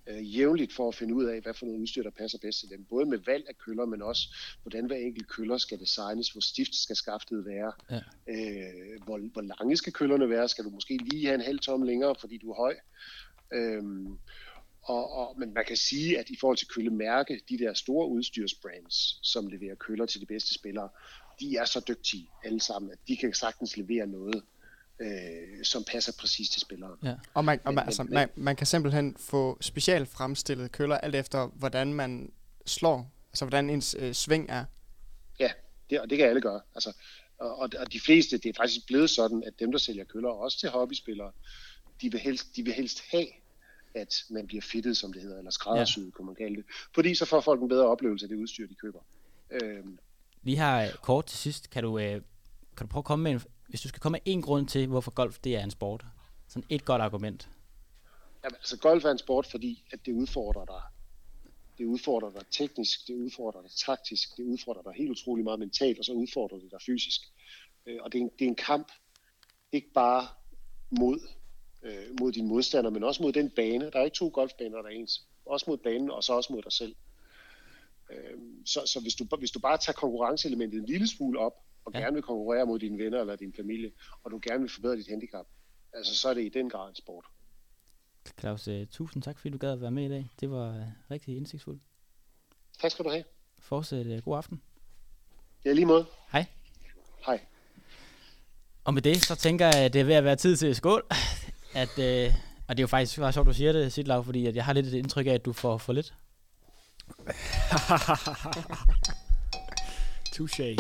øh, jævnligt for at finde ud af, hvad for noget udstyr, der passer bedst til dem. Både med valg af køller, men også hvordan hver enkelt køller skal designes, hvor stift skal skaftet være, Ja. øh, hvor, hvor lange skal køllerne være, skal du måske lige have en halv tom længere, fordi du er høj. Øhm, og, og, men man kan sige, at i forhold til køllemærke, de der store udstyrsbrands, som leverer køller til de bedste spillere, de er så dygtige alle sammen, at de kan sagtens levere noget, øh, som passer præcis til spilleren. Ja. Og man, og man, men- altså, men- man, man kan simpelthen få specielt fremstillet køller, alt efter hvordan man slår, altså hvordan ens øh, sving er. Ja, det, og det kan alle gøre. Altså, og, og og de fleste, det er faktisk blevet sådan, at dem, der sælger køller, også til hobbyspillere, de vil helst, de vil helst have, at man bliver fittet, som det hedder, eller skræddersyet, ja. kunne man kalde det. Fordi så får folk en bedre oplevelse af det udstyr, de køber. Øhm, Vi har øh, kort til sidst. Kan du, øh, kan du prøve at komme med en, hvis du skal komme med en grund til, hvorfor golf det er en sport? Sådan et godt argument. Jamen, altså golf er en sport, fordi at det udfordrer dig. Det udfordrer dig teknisk, det udfordrer dig taktisk, det udfordrer dig helt utrolig meget mentalt, og så udfordrer det dig fysisk. Øh, og det er, en, det er en kamp, ikke bare mod, øh, mod din modstander, men også mod den bane. Der er ikke to golfbaner, der er ens. Også mod banen, og så også mod dig selv. Øh, så så hvis, du, hvis du bare tager konkurrenceelementet en lille smule op, og Ja. gerne vil konkurrere mod dine venner eller din familie, og du gerne vil forbedre dit handicap, altså så er det i den grad en sport. Claus, øh, tusind tak, fordi du gad at være med i dag. Det var øh, rigtig indsigtsfuldt. Tak skal du have. Fortsæt øh, god aften. Ja, lige måde. Hej. Hej. Og med det, så tænker jeg, at det er ved at være tid til skål. At, øh, og det er jo faktisk bare sjovt, du siger det, Sidlav, fordi at jeg har lidt et indtryk af, at du får for lidt. Touché.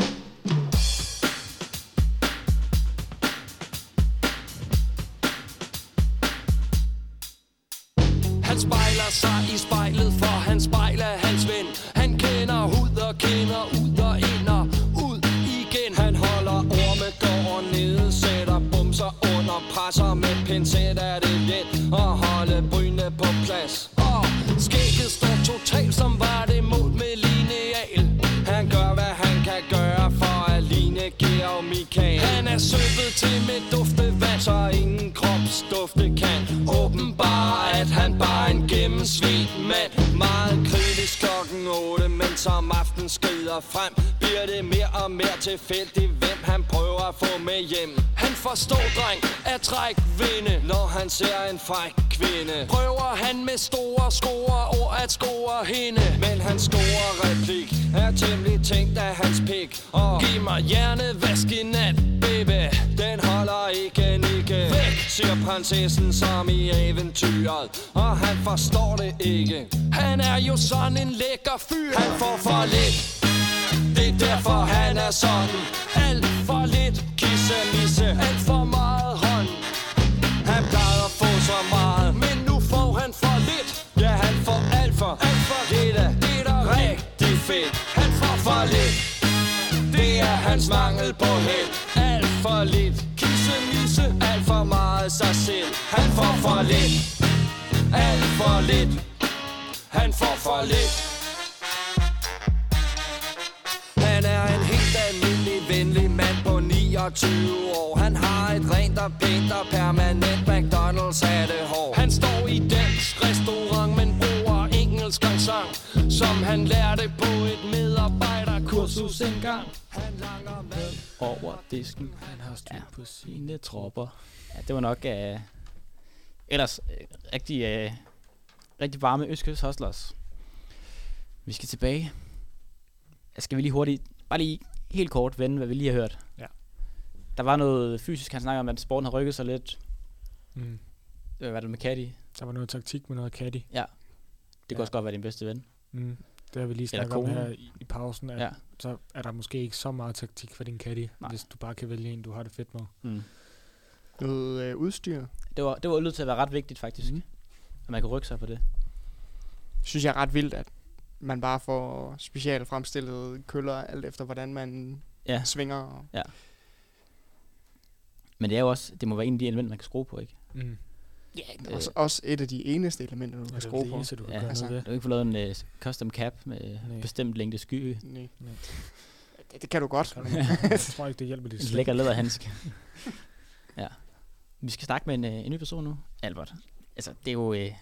Mand. Meget kritisk klokken 8, men som aften skrider frem, bliver det mere og mere tilfældigt, hvem han prøver at få med hjem. Han forstår, dreng, at træk vinde, når han ser en fræk kvinde. Prøver han med store score ord at score hende, men han score replik er temmelig tænkt af hans pik. Og giv mig hjernevask i nat, baby, den holder ikke ikke Væk, siger prinsessen som i eventyret, og han forstår det ikke. Han er jo sådan en lækker fyr, han får for lidt. Det er derfor han er sådan Alt vise Alt for meget hånd. Han plejede at få så meget Men nu får han for lidt. Ja han får alt for Alt for lidt. Af Det er da rigtig fedt. Han får for lidt. Det er hans mangel på held. Alt for lidt. Kisse misse Alt for meget sig selv. Han får for lidt. Alt for lidt. Han får for lidt. 21 år. Han har et rent og pænt og permanent McDonald's hatte hår Han står i dansk restaurant, men bruger engelsk og sang Som han lærte på et medarbejderkursus engang. Han langer med over disken, han har styr ja. på sine tropper. Ja, det var nok uh, ellers uh, rigtig, uh, rigtig varme Østkyst Hustlers Vi skal tilbage. Skal vi lige hurtigt, bare lige helt kort vende, hvad vi lige har hørt. Ja. Der var noget fysisk, han snakker om, at sporten har rykket sig lidt. Mm. Hvad var det med Caddy? Der var noget taktik med noget caddy. Det ja. kunne Ja. også godt være din bedste ven. Mm. Det har vi lige snakket om her i, i pausen, at Ja. ja. så er der måske ikke så meget taktik for din caddy, Nej. hvis du bare kan vælge en, du har det fedt med. Mm. Noget øh, udstyr. Det var, det var nødt til at være ret vigtigt, faktisk. Mm. At man kan rykke sig på det. Synes jeg er ret vildt, at man bare får specielt fremstillet køller, alt efter hvordan man Ja. svinger. Og Men det er jo også, det må være en af de elementer, man kan skrue på, ikke? Mm. ja, Øh. også, også et af de eneste elementer, du Og kan det skrue det på. eneste, du kan Ja, gøre altså, noget Du kan ikke få lavet en uh, custom cap med Nej. bestemt længde sky. Nej. Nej. Det, det kan du godt. ved. Jeg tror ikke, det hjælper dit En lækker læderhandske. ja. Vi skal snakke med en, øh, en ny person nu. Albert. Altså, det er jo øh, dig,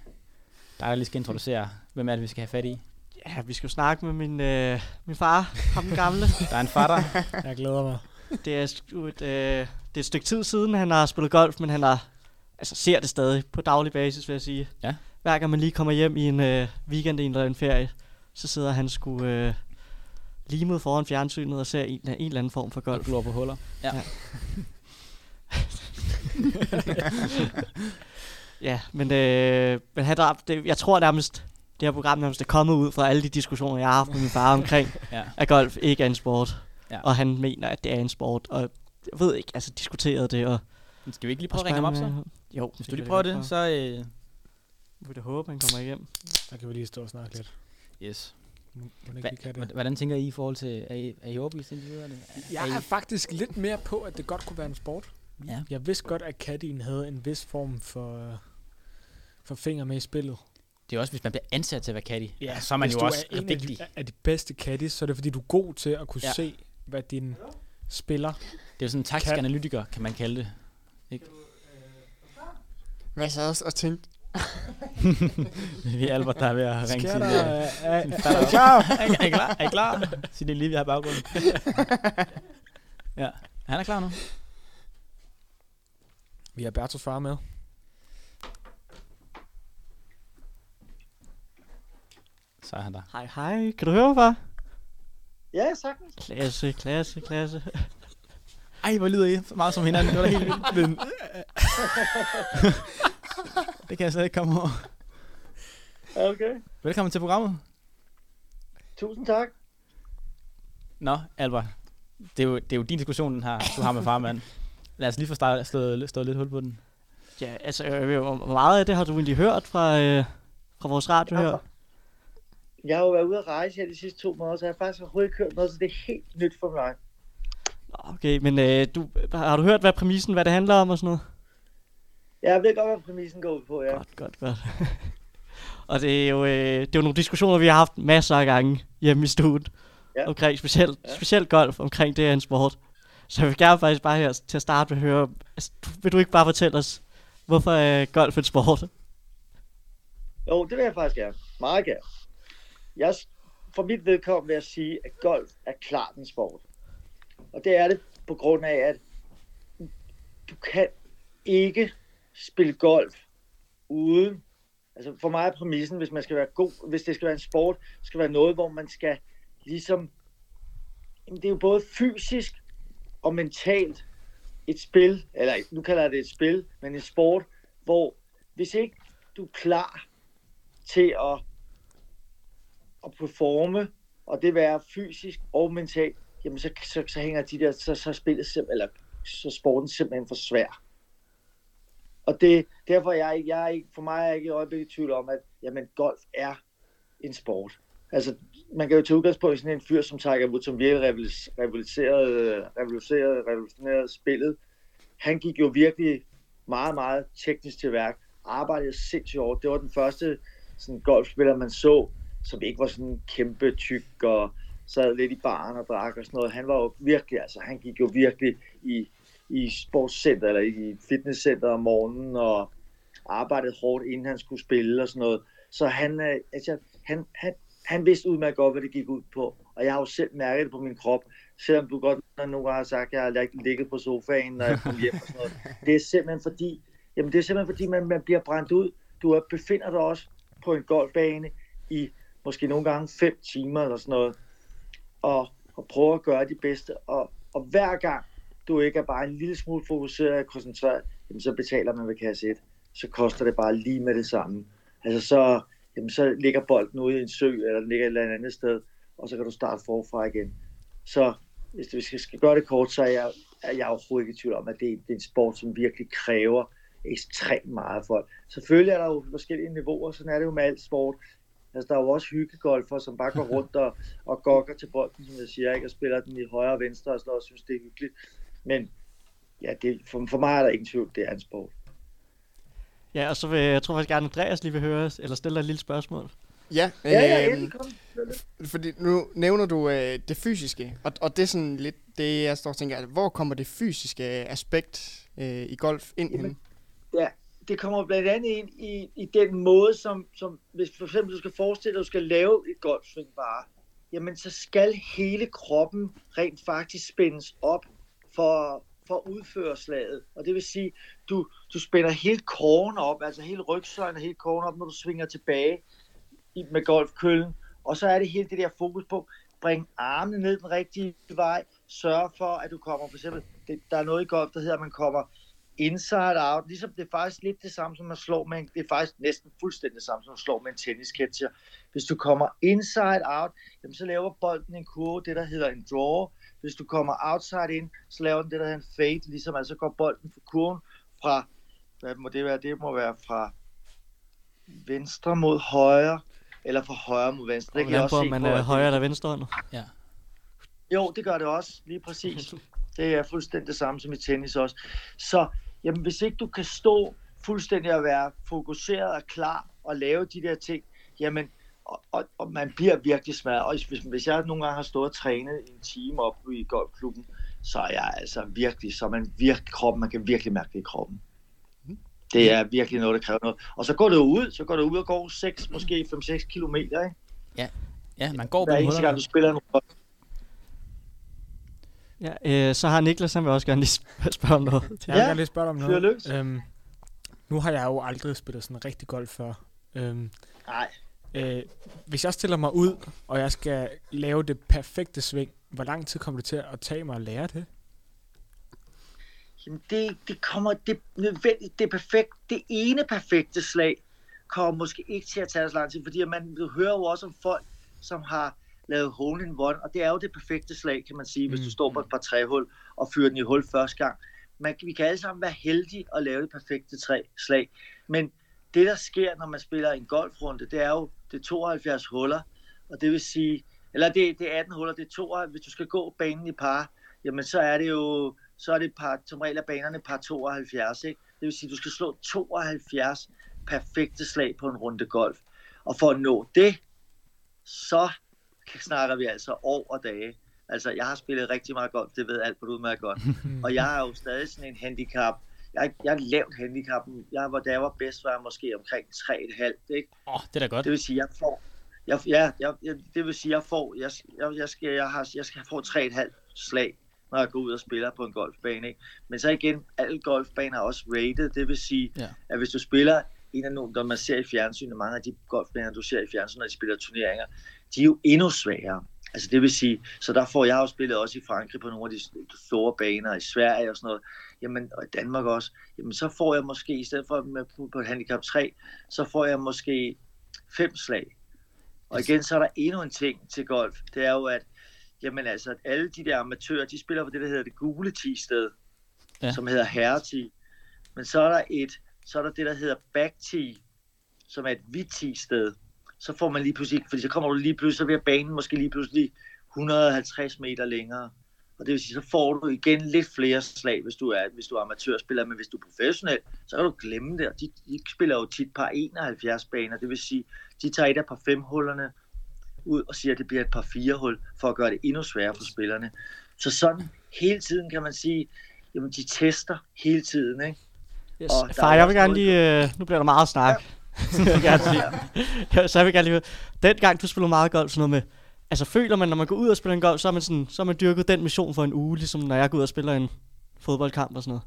der lige skal introducere, hvem er det, vi skal have fat i. Ja, vi skal jo snakke med min, øh, min far, ham den gamle. Der er en fatter. Jeg glæder mig. Det er, et, øh, det er et stykke tid siden, han har spillet golf, men han har, altså, ser det stadig på daglig basis, vil jeg sige. Ja. Hver gang man lige kommer hjem i en øh, weekend eller en ferie, så sidder han sgu øh, limet foran fjernsynet og ser en, en eller anden form for og golf. glor på huller. Ja. Ja. Ja, men, øh, men han, der, det, jeg tror nærmest, det her program nærmest er kommet ud fra alle de diskussioner, jeg har haft med min far omkring, ja. at golf ikke er en sport. Ja. Og han mener, at det er en sport, og jeg ved ikke, altså diskuterede det. Og, Men Skal vi ikke lige prøve at ringe ham op så? øh, Jo, Hvis du lige prøver det, så... Øh, Vi vil da håbe, han kommer hjem. Så kan vi lige stå og snakke lidt. yes. Hva, hvordan tænker I i forhold til... Er I, er I overbevist indtil videre? Er, Jeg er er I, faktisk lidt mere på, at det godt kunne være en sport. ja. Jeg vidste godt, at caddien havde en vis form for, for finger med i spillet. Det er også, hvis man bliver ansat til at være caddy. Ja, så er man hvis jo du også er en af de, af de bedste caddies, så er det fordi, du er god til at kunne ja. se, hvad din spiller... Det er jo sådan en taktisk Kan- analytiker, kan man kalde det. Men jeg sad også og tænkte, Vi er Albert, der er ved at ringe Sker sin... der, øh, er, er, sin er, fatter er, er, I- er I klar? Er I klar? Sig det lige, vi har i baggrunden. ja, han er klar nu. Vi har Bertos far med. Så er han der. Hej, hej. Kan du høre mig, far? Ja, sagtens. Klasse, klasse, klasse. Ej, hvor lyder I meget som hinanden. Det var da helt vildt. Men... det kan jeg slet ikke komme over. Okay. Velkommen til programmet. Tusind tak. Nå, Albert. Det er jo, det er jo din diskussion, den her, du har med farmand. Lad os lige få startet, slået, slået lidt hul på den. Ja, altså, øh, hvor meget af det har du egentlig hørt fra, øh, fra vores radio her? Jeg har jo været ude at rejse her de sidste to måneder, så jeg har faktisk overhovedet ikke hørt noget, så det er helt nyt for mig. Okay, men øh, du, har du hørt, hvad præmissen, hvad det handler om og sådan noget? Jeg ved godt, hvad præmissen går ud på, ja. Godt, godt, godt. og det er, jo, øh, det er jo nogle diskussioner, vi har haft masser af gange hjemme i studiet. Ja. Omkring specielt, Ja. specielt golf, omkring det her en sport. Så jeg vil gerne faktisk bare her til at starte med at høre, altså, vil du ikke bare fortælle os, hvorfor er golf en sport? Jo, det vil jeg faktisk gerne. Meget gerne. Jeg, for mit vedkommende vil jeg sige, at golf er klart en sport. Og det er det på grund af, at du kan ikke spille golf uden... Altså for mig er præmissen, hvis man skal være god, hvis det skal være en sport, skal være noget, hvor man skal ligesom... Jamen, det er jo både fysisk og mentalt et spil, eller nu kalder jeg det et spil, men en sport, hvor hvis ikke du er klar til at, at performe, og det være fysisk og mentalt, jamen så, så, så hænger de der, så, så spillet simpelthen, eller så sporten simpelthen for svær. Og det, derfor er jeg, jeg er ikke, for mig er jeg ikke i øjeblikket i tvivl om, at jamen, golf er en sport. Altså, man kan jo tage udgangspunkt i sådan en fyr som Tiger Woods, som virkelig revolutionerede, revolutionerede, revolutionerede, revolutionerede spillet. Han gik jo virkelig meget, meget teknisk til værk. Arbejdede sindssygt hårdt. Det var den første sådan, golfspiller, man så, som ikke var sådan kæmpe tyk og sad lidt i baren og drak og sådan noget. Han var jo virkelig, altså han gik jo virkelig i, i sportscenter eller i fitnesscenter om morgenen og arbejdede hårdt, inden han skulle spille og sådan noget. Så han, øh, altså, han, han, han vidste udmærket godt, hvad det gik ud på. Og jeg har jo selv mærket det på min krop. Selvom du godt nogle gange har sagt, at jeg har lig- ligget på sofaen, når jeg kom hjem og sådan noget. Det er simpelthen fordi, jamen det er simpelthen fordi, man, man bliver brændt ud. Du er, befinder dig også på en golfbane i måske nogle gange fem timer eller sådan noget. Og, og prøve at gøre det bedste. Og, og hver gang du ikke er bare en lille smule fokuseret og koncentreret, jamen så betaler man ved kasse 1. Så koster det bare lige med det samme. Altså så, jamen så ligger bolden ude i en sø, eller den ligger et eller andet sted, og så kan du starte forfra igen. Så hvis vi skal, skal gøre det kort, så er jeg, er jeg overhovedet ikke i tvivl om, at det, er- det er en sport, som virkelig kræver ekstremt meget af folk. Selvfølgelig er der jo forskellige niveauer, sådan er det jo med alt sport. Altså, der er jo også hyggegolfer, som bare går rundt og, og gokker til bolden, som jeg siger, ikke? og spiller den i højre og venstre, og sådan noget, og synes, det er hyggeligt. Men ja, det, for, for mig er der ingen tvivl, det er en sport. Ja, og så vil jeg tror faktisk gerne, Andreas lige vil høre, eller stille dig et lille spørgsmål. Ja, Ja, ja, øhm, endelig, kom. fordi nu nævner du øh, det fysiske, og, og det er sådan lidt det, jeg står og tænker, hvor kommer det fysiske aspekt øh, i golf ind Jamen, henne? Ja, det kommer blandt andet ind i, i den måde, som, som hvis for eksempel du skal forestille dig, at du skal lave et golfsving bare, jamen så skal hele kroppen rent faktisk spændes op for, for at udføre slaget. Og det vil sige, du, du spænder hele kåren op, altså hele rygsøjlen og hele kåren op, når du svinger tilbage i, med golfkøllen. Og så er det hele det der fokus på, bring armene ned den rigtige vej, sørg for, at du kommer, for eksempel, det, der er noget i golf, der hedder, at man kommer inside out, ligesom det er faktisk lidt det samme, som man slår med en, det er faktisk næsten fuldstændig det samme, som man slår med en tennisketcher. Hvis du kommer inside out, jamen så laver bolden en kurve, det der hedder en draw. Hvis du kommer outside in, så laver den det, der hedder en fade, ligesom altså går bolden for kurven fra, hvad må det være, det må være fra venstre mod højre, eller fra højre mod venstre. Det kan jeg Hvordan også på, se man på, er højre eller venstre Ja. jo, det gør det også, lige præcis. Det er fuldstændig det samme som i tennis også. Så jamen, hvis ikke du kan stå fuldstændig og være fokuseret og klar og lave de der ting, jamen, og, og, og man bliver virkelig smadret. Og hvis, hvis jeg nogle gange har stået og trænet en time op i golfklubben, så er jeg altså virkelig, så man virkelig kroppen, man kan virkelig mærke det i kroppen. Det er virkelig noget, der kræver noget. Og så går det ud, så går det ud og går 6, måske 5-6 kilometer, ikke? Ja, man går på Hver eneste gang, du spiller en bold. Ja, øh, så har Niklas, han vil også gerne lige sp- spørge om noget. Jeg vil Ja, gerne lige spørge om noget. løs. Øhm, nu har jeg jo aldrig spillet sådan rigtig golf før. Øhm, Nej, øh, hvis jeg stiller mig ud, og jeg skal lave det perfekte sving, hvor lang tid kommer det til at tage mig at lære det? Jamen det, det kommer, det er nødvendigt, det er perfekt, det ene perfekte slag kommer måske ikke til at tage så lang tid, fordi man hører jo også om folk, som har lavet hole in one, og det er jo det perfekte slag, kan man sige, hvis Mm, du står på et par træhul og fyrer den i hul første gang. Man, vi kan alle sammen være heldige at lave det perfekte træ, slag, men det der sker, når man spiller en golfrunde, det er jo det er 72 huller, og det vil sige, eller det, det er 18 huller, det er 72, hvis du skal gå banen i par, jamen så er det jo så er det par, som regel er banerne par 72, ikke? Det vil sige, du skal slå 72 perfekte slag på en runde golf. Og for at nå det, så snakker vi altså år og dage. Altså, jeg har spillet rigtig meget golf, det ved alt på udmærket godt. og jeg har jo stadig sådan en handicap. Jeg, jeg har lavt handicap. Jeg var, da jeg var bedst, var jeg måske omkring 3,5, ikke? Åh, oh, det er da godt. Det vil sige, jeg får, Jeg, ja, jeg, jeg, det vil sige, jeg får, jeg, jeg, jeg, skal, jeg, har, jeg skal få tre et halvt slag, når jeg går ud og spiller på en golfbane. Ikke? Men så igen, alle golfbaner er også rated. Det vil sige, Ja. at hvis du spiller en af nogle, der man ser i fjernsynet, mange af de golfbaner, du ser i fjernsynet, når de spiller turneringer, de er jo endnu sværere. Altså det vil sige, så der får jeg jo spillet også i Frankrig på nogle af de store baner, i Sverige og sådan noget, jamen, og i Danmark også, jamen så får jeg måske, i stedet for med, på et handicap 3, så får jeg måske fem slag. Og igen, så er der endnu en ting til golf, det er jo, at jamen altså, at alle de der amatører, de spiller på det, der hedder det gule 10 sted, Ja. som hedder herre 10. Men så er der et, så er der det, der hedder back 10, som er et hvidt 10 sted. Så får man lige pludselig, fordi så kommer du lige pludselig, så bliver banen måske lige pludselig 150 meter længere. Og det vil sige, så får du igen lidt flere slag, hvis du er, hvis du er amatørspiller, men hvis du er professionel, så kan du glemme det. Og de, de spiller jo tit par 71 baner, det vil sige, de tager et af par femhullerne ud og siger, at det bliver et par fire hul, for at gøre det endnu sværere for spillerne. Så sådan hele tiden kan man sige, jamen de tester hele tiden, ikke? Yes. Og Far, jeg vil gerne lige... Øh, nu bliver der meget snak. Ja. jeg vil gerne så jeg vil gerne lige... Dengang du spillede meget golf, sådan noget med... Altså føler man, når man går ud og spiller en golf, så har man, sådan, så har man dyrket den mission for en uge, ligesom når jeg går ud og spiller en fodboldkamp og sådan noget.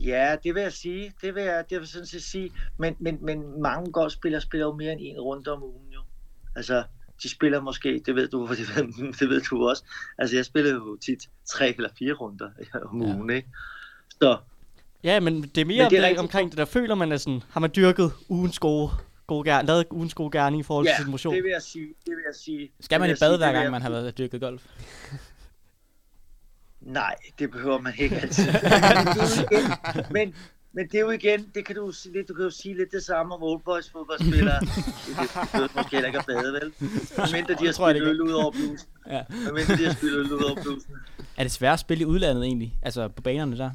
Ja, det vil jeg sige. Det vil jeg, det vil jeg sådan set sige. Men, men, men mange golfspillere spiller jo mere end en runde om ugen jo. Altså, de spiller måske, det ved du, det ved, det ved du også. Altså, jeg spiller jo tit tre eller fire runder om Ja. ja. ugen, ikke? Så, Ja, men det er mere Men det er det, omkring det der. Føler man, at sådan, har man dyrket ugens gode, gode gerne, lavet ugens gode gerne i forhold ja, til sin motion? det vil jeg sige. Det vil jeg sige. Skal man i bad hver gang, man har været dyrket golf? Nej, det behøver man ikke altid. men, det er jo igen, men, men det er jo igen, det kan du, sige lidt, du kan jo sige lidt det samme om Old Boys fodboldspillere. Det behøver måske heller ikke at bade, vel? Medmindre de har tror jeg, det spillet øl ud over blusen. Ja. Medmindre de har spillet øl ud over blusen. Er det svært at spille i udlandet egentlig? Altså på banerne der?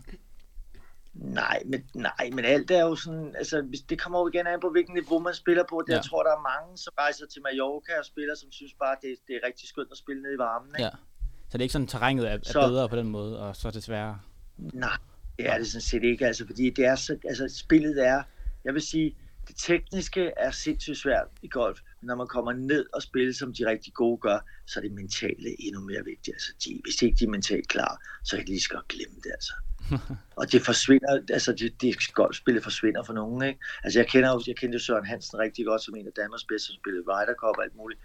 Nej, men, nej, men alt er jo sådan, altså hvis- det kommer jo igen an på, hvilken niveau man spiller på. Det, Ja. Jeg tror, der er mange, som rejser til Mallorca og spiller, som synes bare, det, det er rigtig skønt at spille nede i varmen. Ikke? Ja. Så det er ikke sådan, terrænet er, er Så- bedre på den måde, og så er det sværere. Nej, det er det sådan set ikke, altså, fordi det er så, altså, spillet er, jeg vil sige, det tekniske er sindssygt svært i golf, når man kommer ned og spiller, som de rigtig gode gør, så er det mentale endnu mere vigtigt. Altså, de, hvis ikke de er mentalt klar, så kan de lige så godt glemme det, altså. og det forsvinder, altså det, det golfspillet forsvinder for nogen, ikke? Altså jeg kender jo, jeg kendte jo Søren Hansen rigtig godt, som en af Danmarks bedste, som spillede Ryder Cup og alt muligt.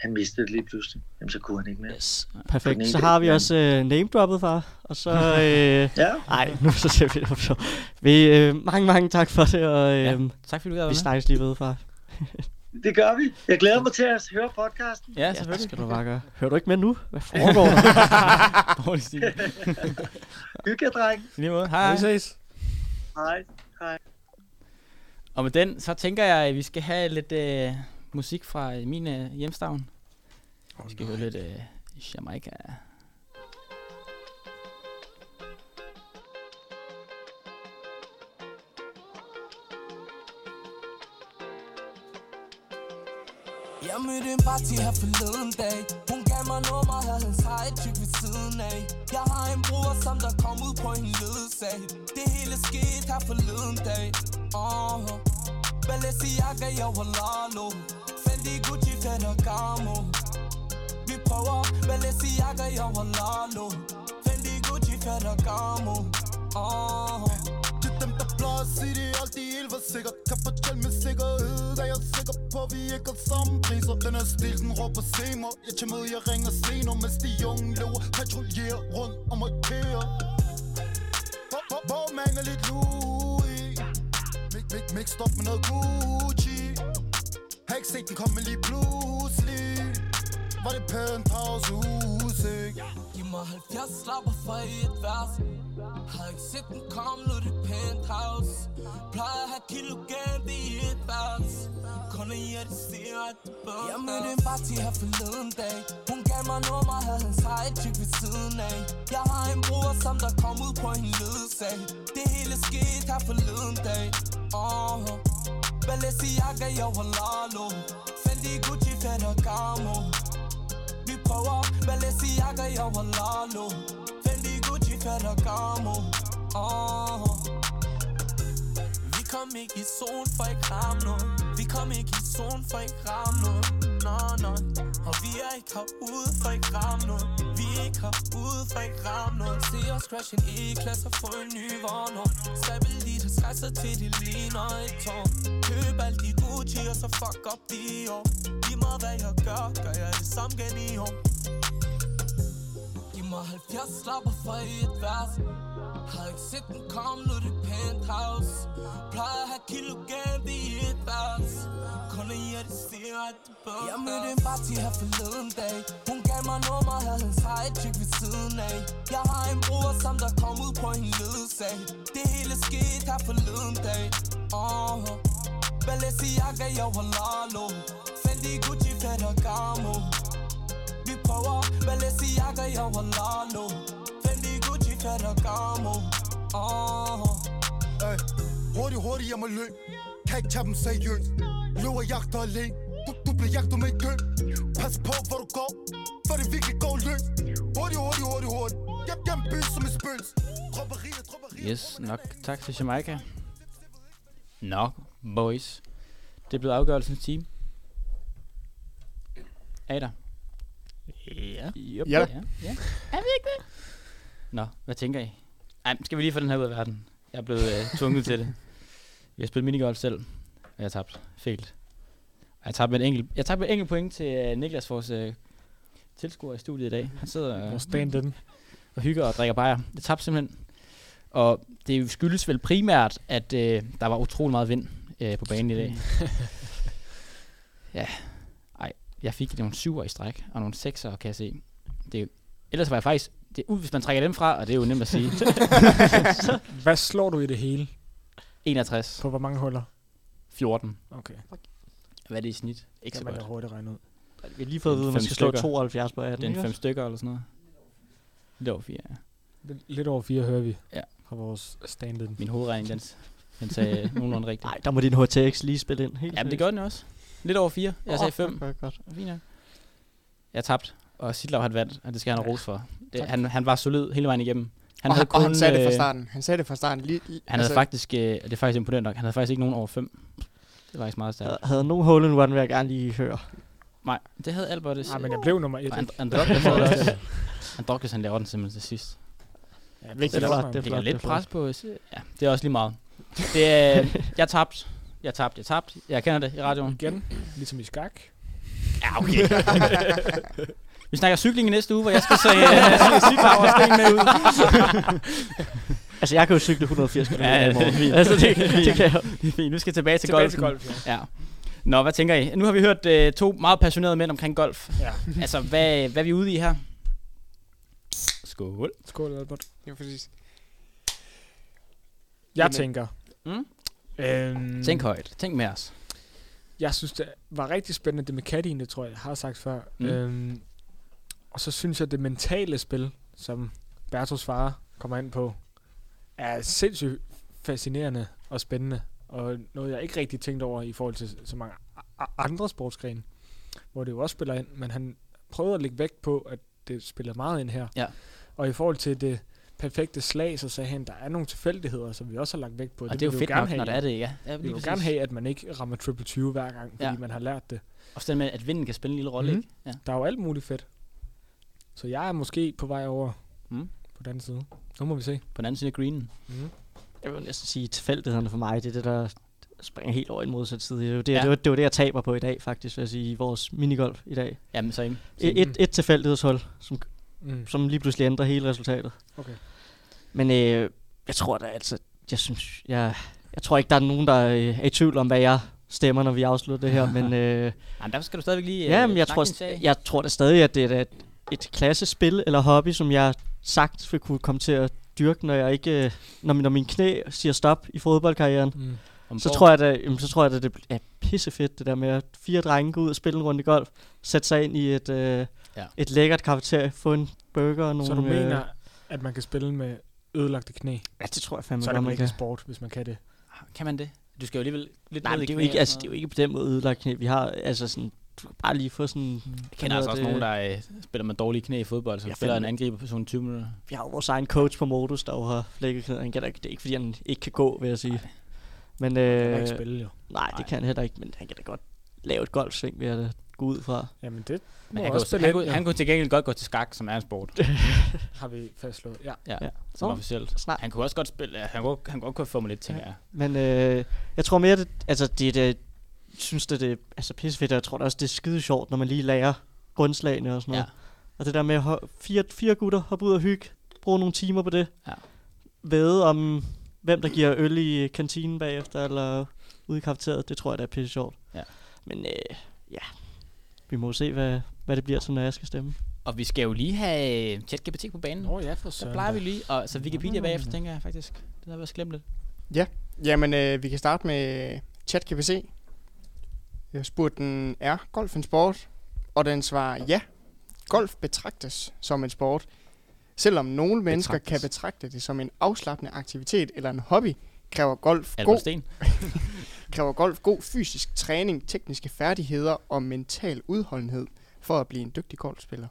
Han mistede det lige pludselig. Jamen så kunne han ikke mere. Yes. Den Perfekt. Så har vi ja. også øh, name-droppet, far. Og så... Øh, Ja, Ej, nu så ser vi det. Vi, øh, mange, mange tak for det, og øh, Ja. Tak fordi du vi snakkes lige ved, far. det gør vi. Jeg glæder mig til at høre podcasten. Ja, Ja, selvfølgelig. skal du bare gøre. Hører du ikke med nu? Hvad foregår der? Dårlig stil. Hygge jer, dreng. Lige måde. Hej. Vi ses. Hej. Og med den, så tænker jeg, at vi skal have lidt øh, musik fra min øh, hjemstavn. Vi skal høre lidt øh, Jamaica. Jeg mødte en party her forleden dag. Hun gav mig nummer, havde hans eget ved siden af. Jeg har en bror, som der kom ud på en ledsag Det hele skete her forleden dag. Uh-huh. Balenciaga, jeg var Lalo. Fendi, Gucci, Ferragamo. Vi prøver. Balenciaga, jeg var Lalo. Fendi, Gucci, Ferragamo. Uh-huh. Til dem der plejer at det altid helt for sikkert Kan fortælle med sikkerhed Er jeg sikker på at vi ikke har samme priser Den er stil, den råber se mig Jeg tager med, jeg ringer senere Mens de unge løber. Patruljerer rundt og markerer. Hvor, hvor, hvor er lidt Louis? Mix, mix, mixed op med noget Gucci. Har ikke set den komme lige pludselig. Var det penthouse udsigt Giv mig 70 slapper for et vers. Har ikke set den komme, nu det penthouse. Plejer at have kilo gant i et vers Kun er jeg, det siger, at det bør Jeg mødte en party her forleden dag. Hun gav mig nummer, havde hans eget chick ved siden af. Jeg har en bror, som der kom ud på en ledsag. Det hele skete her forleden dag. Uh-huh. Balenciaga, jeg var Lalo. Fendi, Gucci, Ferragamo. Vi prøver. Balenciaga, jeg var Lalo. Fendi, Gucci, Ferragamo oh. Vi kom ikke i zone for ikke ramme noget Vi kom ikke i zone for ikke ramme noget Nå, nå Og vi er ikke herude for ikke ramme noget Vi er ikke herude for ikke ramme noget Se os crash en E-klasse og få en ny vogn Stabilitet rejser til de ligner et tårn Køb alt de Gucci og så fuck op de år Giv mig hvad jeg gør, gør jeg det samme gen i år Giv mig 70 slapper for et vers. Har ikke set den komme, nu det penthouse. Plejer at have kilo game i et vers. Kun jeg, det siger, at det bør Jeg mødte en party her forleden dag. Hun gav mig nummer, havde en side chick ved siden af. Jeg har en bror, som der kom ud på en ledsag. Det hele skete her forleden dag. Uh-huh. Balenciaga, jeg var Lalo. Fendi, Gucci, Ferragamo prøver Balenciaga, jeg var Lalo Fendi, Gucci, Ferragamo. Uh-huh. Ay, hurtigt, hurtigt, jeg må løb Kan ikke tage dem seriøst. Løber jagter alene. Du, du bliver jagtet med en køn. Pas på, hvor du går For det virkelig går løs. Hurtigt, hurtigt, hurtigt, hurtigt Jeg gennem by som en Dropperier, dropperier Yes, nok tak til Jamaica. Nå, boys. Det er blevet afgørelsens team. Ada. Ja. Yep. Ja. ja. ja. Er vi ikke det? Nå, hvad tænker I? Ej, skal vi lige få den her ud af verden? Jeg er blevet uh, tvunget til det. Vi har spillet minigolf selv, og jeg har tabt. Fælt. Jeg tabte med et enkelt, jeg tabte med et enkelt point til uh, Niklas, vores uh, tilskuer i studiet i dag. Han sidder Vores uh, stand-in. og hygger og drikker bajer. Det tabte simpelthen. Og det skyldes vel primært, at øh, der var utrolig meget vind øh, på banen i dag. ja, jeg fik nogle syver i stræk, og nogle sekser, kan jeg se. Det, er ellers var jeg faktisk, det, ud, hvis man trækker dem fra, og det er jo nemt at sige, Hvad slår du i det hele? 61, På hvor mange huller? 14. Okay. Hvad er det i snit? Ikke Kan så godt. hurtigt regne ud. Vi har lige fået at vide, at man skal slå stykker. 72 på 18. Det er en fem stykker eller sådan noget. Lidt over fire, ja. Lidt, over fire hører vi Ja. fra vores stand-in. Min hovedregning, den, den sagde nogenlunde rigtigt. Nej, der må din HTX lige spille ind. Helt Ja, men det gør den også. Lidt over fire. Jeg sagde fem. Godt, godt. Fint nok. Jeg tabte, og Sidlav han vandt, og det skal han have ros for. Det, Tak. han, han var solid hele vejen igennem. Han Han og, havde han, og han sagde det fra øh, starten. Han sagde det fra starten. Lige, lige, Han havde faktisk, øh, det er faktisk imponerende nok, han havde faktisk ikke nogen over fem. Det var faktisk meget stærkt. Havde- Havde nogen hole in one, vil jeg gerne lige høre. Nej, det havde Albert. Det, Nej, men jeg blev nummer et. And- det også. Androkles, han laver den simpelthen til sidst. Ja, Det vigtigt er at flot, få- det er Det er flot, lidt det er pres på. s- Ja, det er også lige meget. Det er, jeg tabte. Jeg tabte, jeg tabte. Jeg kender det i radioen. Igen, ligesom i skak. Ja, okay. Vi snakker cykling i næste uge, hvor jeg skal se uh, cykle over sten med ud. Altså, jeg kan jo cykle 180 km Ja, i morgen. Altså, det, det kan jeg. Det er fint. Nu skal jeg tilbage til Tilbage golfen. til golf, ja. Ja. Nå, hvad tænker I? Nu har vi hørt uh, to meget passionerede mænd omkring golf. ja. altså, hvad, hvad er vi ude i her? Skål. Skål, Albert. Ja, præcis. Jeg Jamen- tænker... Mm? Øhm, Tænk højt. Tænk med os. Jeg synes, det var rigtig spændende, det med Kattien, det tror jeg, jeg har sagt før. Mm. Øhm, og så synes jeg, det mentale spil, som Bertos far kommer ind på, er sindssygt fascinerende og spændende. Og noget, jeg ikke rigtig tænkt over i forhold til så mange andre sportsgrene, hvor det jo også spiller ind. Men han prøvede at lægge vægt på, at det spiller meget ind her. Ja. Og i forhold til det perfekte slag, så sagde han, der er nogle tilfældigheder, som vi også har lagt vægt på. Og det, det er jo fedt gerne nok, have når det er det, ja. ja Vi vil præcis. gerne have, at man ikke rammer triple 20 hver gang, fordi Ja. man har lært det. Også det med, at vinden kan spille en lille rolle, Mhm. ikke? Ja. Der er jo alt muligt fedt. Så jeg er måske på vej over Mm. på den anden side. Nu må vi se. På den anden side af greenen. Mm. Jeg vil næsten sige, tilfældighederne for mig, det er det, der springer helt over i en modsat side. Det er jo det, Ja. det, var, det, var det, jeg taber på i dag, faktisk, vil jeg sige, i vores minigolf i dag. Jamen, så ikke. Et, et, et tilfældighedshul, som, Mm. som lige pludselig ændrer hele resultatet. Okay. Men øh, jeg tror da altså, jeg synes, jeg, jeg tror ikke, der er nogen, der øh, er i tvivl om, hvad jeg stemmer, når vi afslutter det her, men... Øh, Jamen, der skal du stadigvæk lige Ja, øh, men jeg tror, sag. jeg tror da stadig, at det er et, et klassespil eller hobby, som jeg sagt vil kunne komme til at dyrke, når jeg ikke, øh, når, min- når min knæ siger stop i fodboldkarrieren. Mm. Om Så tror jeg, da, jamen, så tror jeg, at det er pissefedt, det der med at fire drenge gå ud og spille en runde i golf, sætte sig ind i et, øh, Ja. et lækkert kafeterie, få en burger og nogle... Så du øh, mener, at man kan spille med ødelagte knæ? Ja, det tror jeg fandme Så er det man ikke sport, hvis man kan det. Kan man det? Du skal jo alligevel lidt Nej, det er, jo ikke, altså, det er jo ikke på den måde ødelagt knæ. Vi har altså sådan, du kan bare lige få sådan... Jeg kender altså også nogen, der øh, spiller med dårlige knæ i fodbold, som Ja, spiller en angriber på sådan 20 minutter. Vi har jo vores egen coach på modus, der jo har flækket knæet. Han kan da Det er ikke, fordi han ikke kan gå, vil jeg sige. Men Man kan ikke øh, spille jo. Nej, det kan han heller ikke, men han kan da godt lave et golfsving ved at øh, gå ud fra. Jamen det Men må han, også kunne, han, kunne, han kunne til gengæld godt gå til skak, som er en sport. har vi fastslået. Ja. Ja, Ja. ja. som Nå, officielt. snart. Han kunne også godt spille, ja, han kunne, han kunne godt køre Formel 1, tænker jeg. Men øh, jeg tror mere, det, altså det, det synes det, det er altså pissefedt, og jeg tror da også, det er skide sjovt, når man lige lærer grundslagene og sådan noget. Ja. Og det der med at ho- fire, fire gutter hoppe ud og hygge, bruge nogle timer på det. Ja. Ved om, hvem der giver øl i kantinen bagefter, eller ude i kafeteriet, det tror jeg, det er pisse sjovt. Ja. Men øh, ja, vi må se, hvad, hvad det bliver til, når jeg skal stemme. Og vi skal jo lige have øh, ChatGPT på banen. Nå ja, for Så søren. plejer vi lige, og så Wikipedia bagefter, tænker jeg faktisk. Det har været glemt lidt. Ja, jamen øh, vi kan starte med ChatGPT. Jeg har spurgt den, er golf en sport? Og den svarer ja. Golf betragtes som en sport. Selvom nogle mennesker kan Betragtes. betragte det som en afslappende aktivitet eller en hobby, kræver golf, Albert god, Sten. kræver golf god fysisk træning, tekniske færdigheder og mental udholdenhed for at blive en dygtig golfspiller.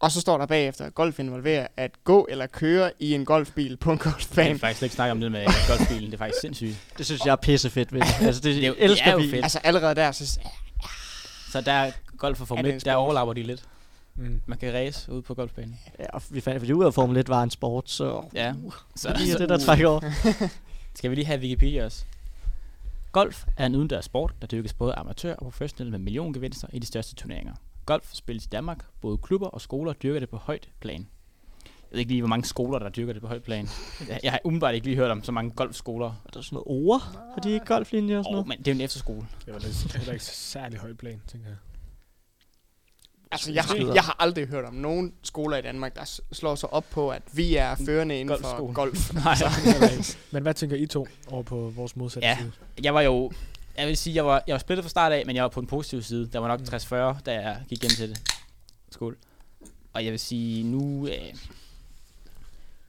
Og så står der bagefter, at golf involverer at gå eller køre i en golfbil på en Jeg golfbane. kan faktisk ikke snakke om det med golfbilen. Det er faktisk sindssygt. Det synes jeg er pissefedt ved det. Altså, det, Det er jo- jeg elsker det er jo fedt. Altså allerede der, så Så der er golf og Er Formel det en 1, der overlapper de lidt. Mm. Man kan race ude på golfbanen. Ja, og vi fandt vi ud af, at Formel 1 var en sport, så Ja. så lige er det, der trækker over. Skal vi lige have Wikipedia også? Golf er en udendørs sport, der dyrkes både amatør og professionelle med milliongevinster i de største turneringer. Golf spilles i Danmark. Både klubber og skoler dyrker det på højt plan. Jeg ved ikke lige, hvor mange skoler, der dyrker det på højt plan. Jeg- Jeg har umiddelbart ikke lige hørt om så mange golfskoler. Er der sådan noget ord? Har de ikke golflinjer og sådan Åh, noget? men det er jo en efterskole. Det var ikke særlig højt plan, tænker jeg. Altså, jeg har, jeg har aldrig hørt om nogen skoler i Danmark, der slår sig op på, at vi er førende inden for golf. Nej. Men hvad tænker I to over på vores modsatte Ja. side? Jeg var jo... Jeg vil sige, jeg var, jeg var splittet fra start af, men jeg var på den positive side. Der var nok 60-40, da jeg gik ind til det. Skål. Og jeg vil sige, nu... Øh,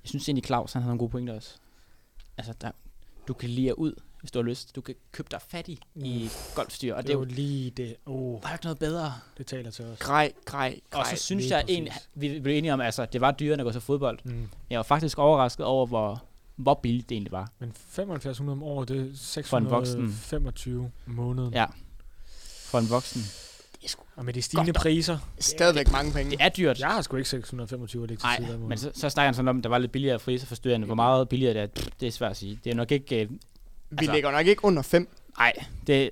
jeg synes egentlig, Claus han havde nogle gode pointer også. Altså, der, du kan lige ud, hvis du har lyst. Du kan købe dig fat i, i golfstyr, og Det det er jo lige det. Oh, Der er jo ikke noget bedre. det taler til os. Grej, grej, Og grej. så synes lige jeg præcis. vi blev enige om, altså, det var dyrere end at gå til fodbold. Mm. Jeg var faktisk overrasket over, hvor, hvor billigt det egentlig var. Men 7500 om året, det er For en voksen. 625 om måneden. Ja. For en voksen. Det er sgu Og med de stigende Godt. priser. stadigvæk mange penge. Det er dyrt. Jeg har sgu ikke 625 at lægge til Nej, men så, så snakker han sådan om, at der var lidt billigere friser for studerende. Hvor meget billigere det er, pff, det er svært at sige. Det er nok ikke... Vi altså- ligger nok ikke under 5. nej, det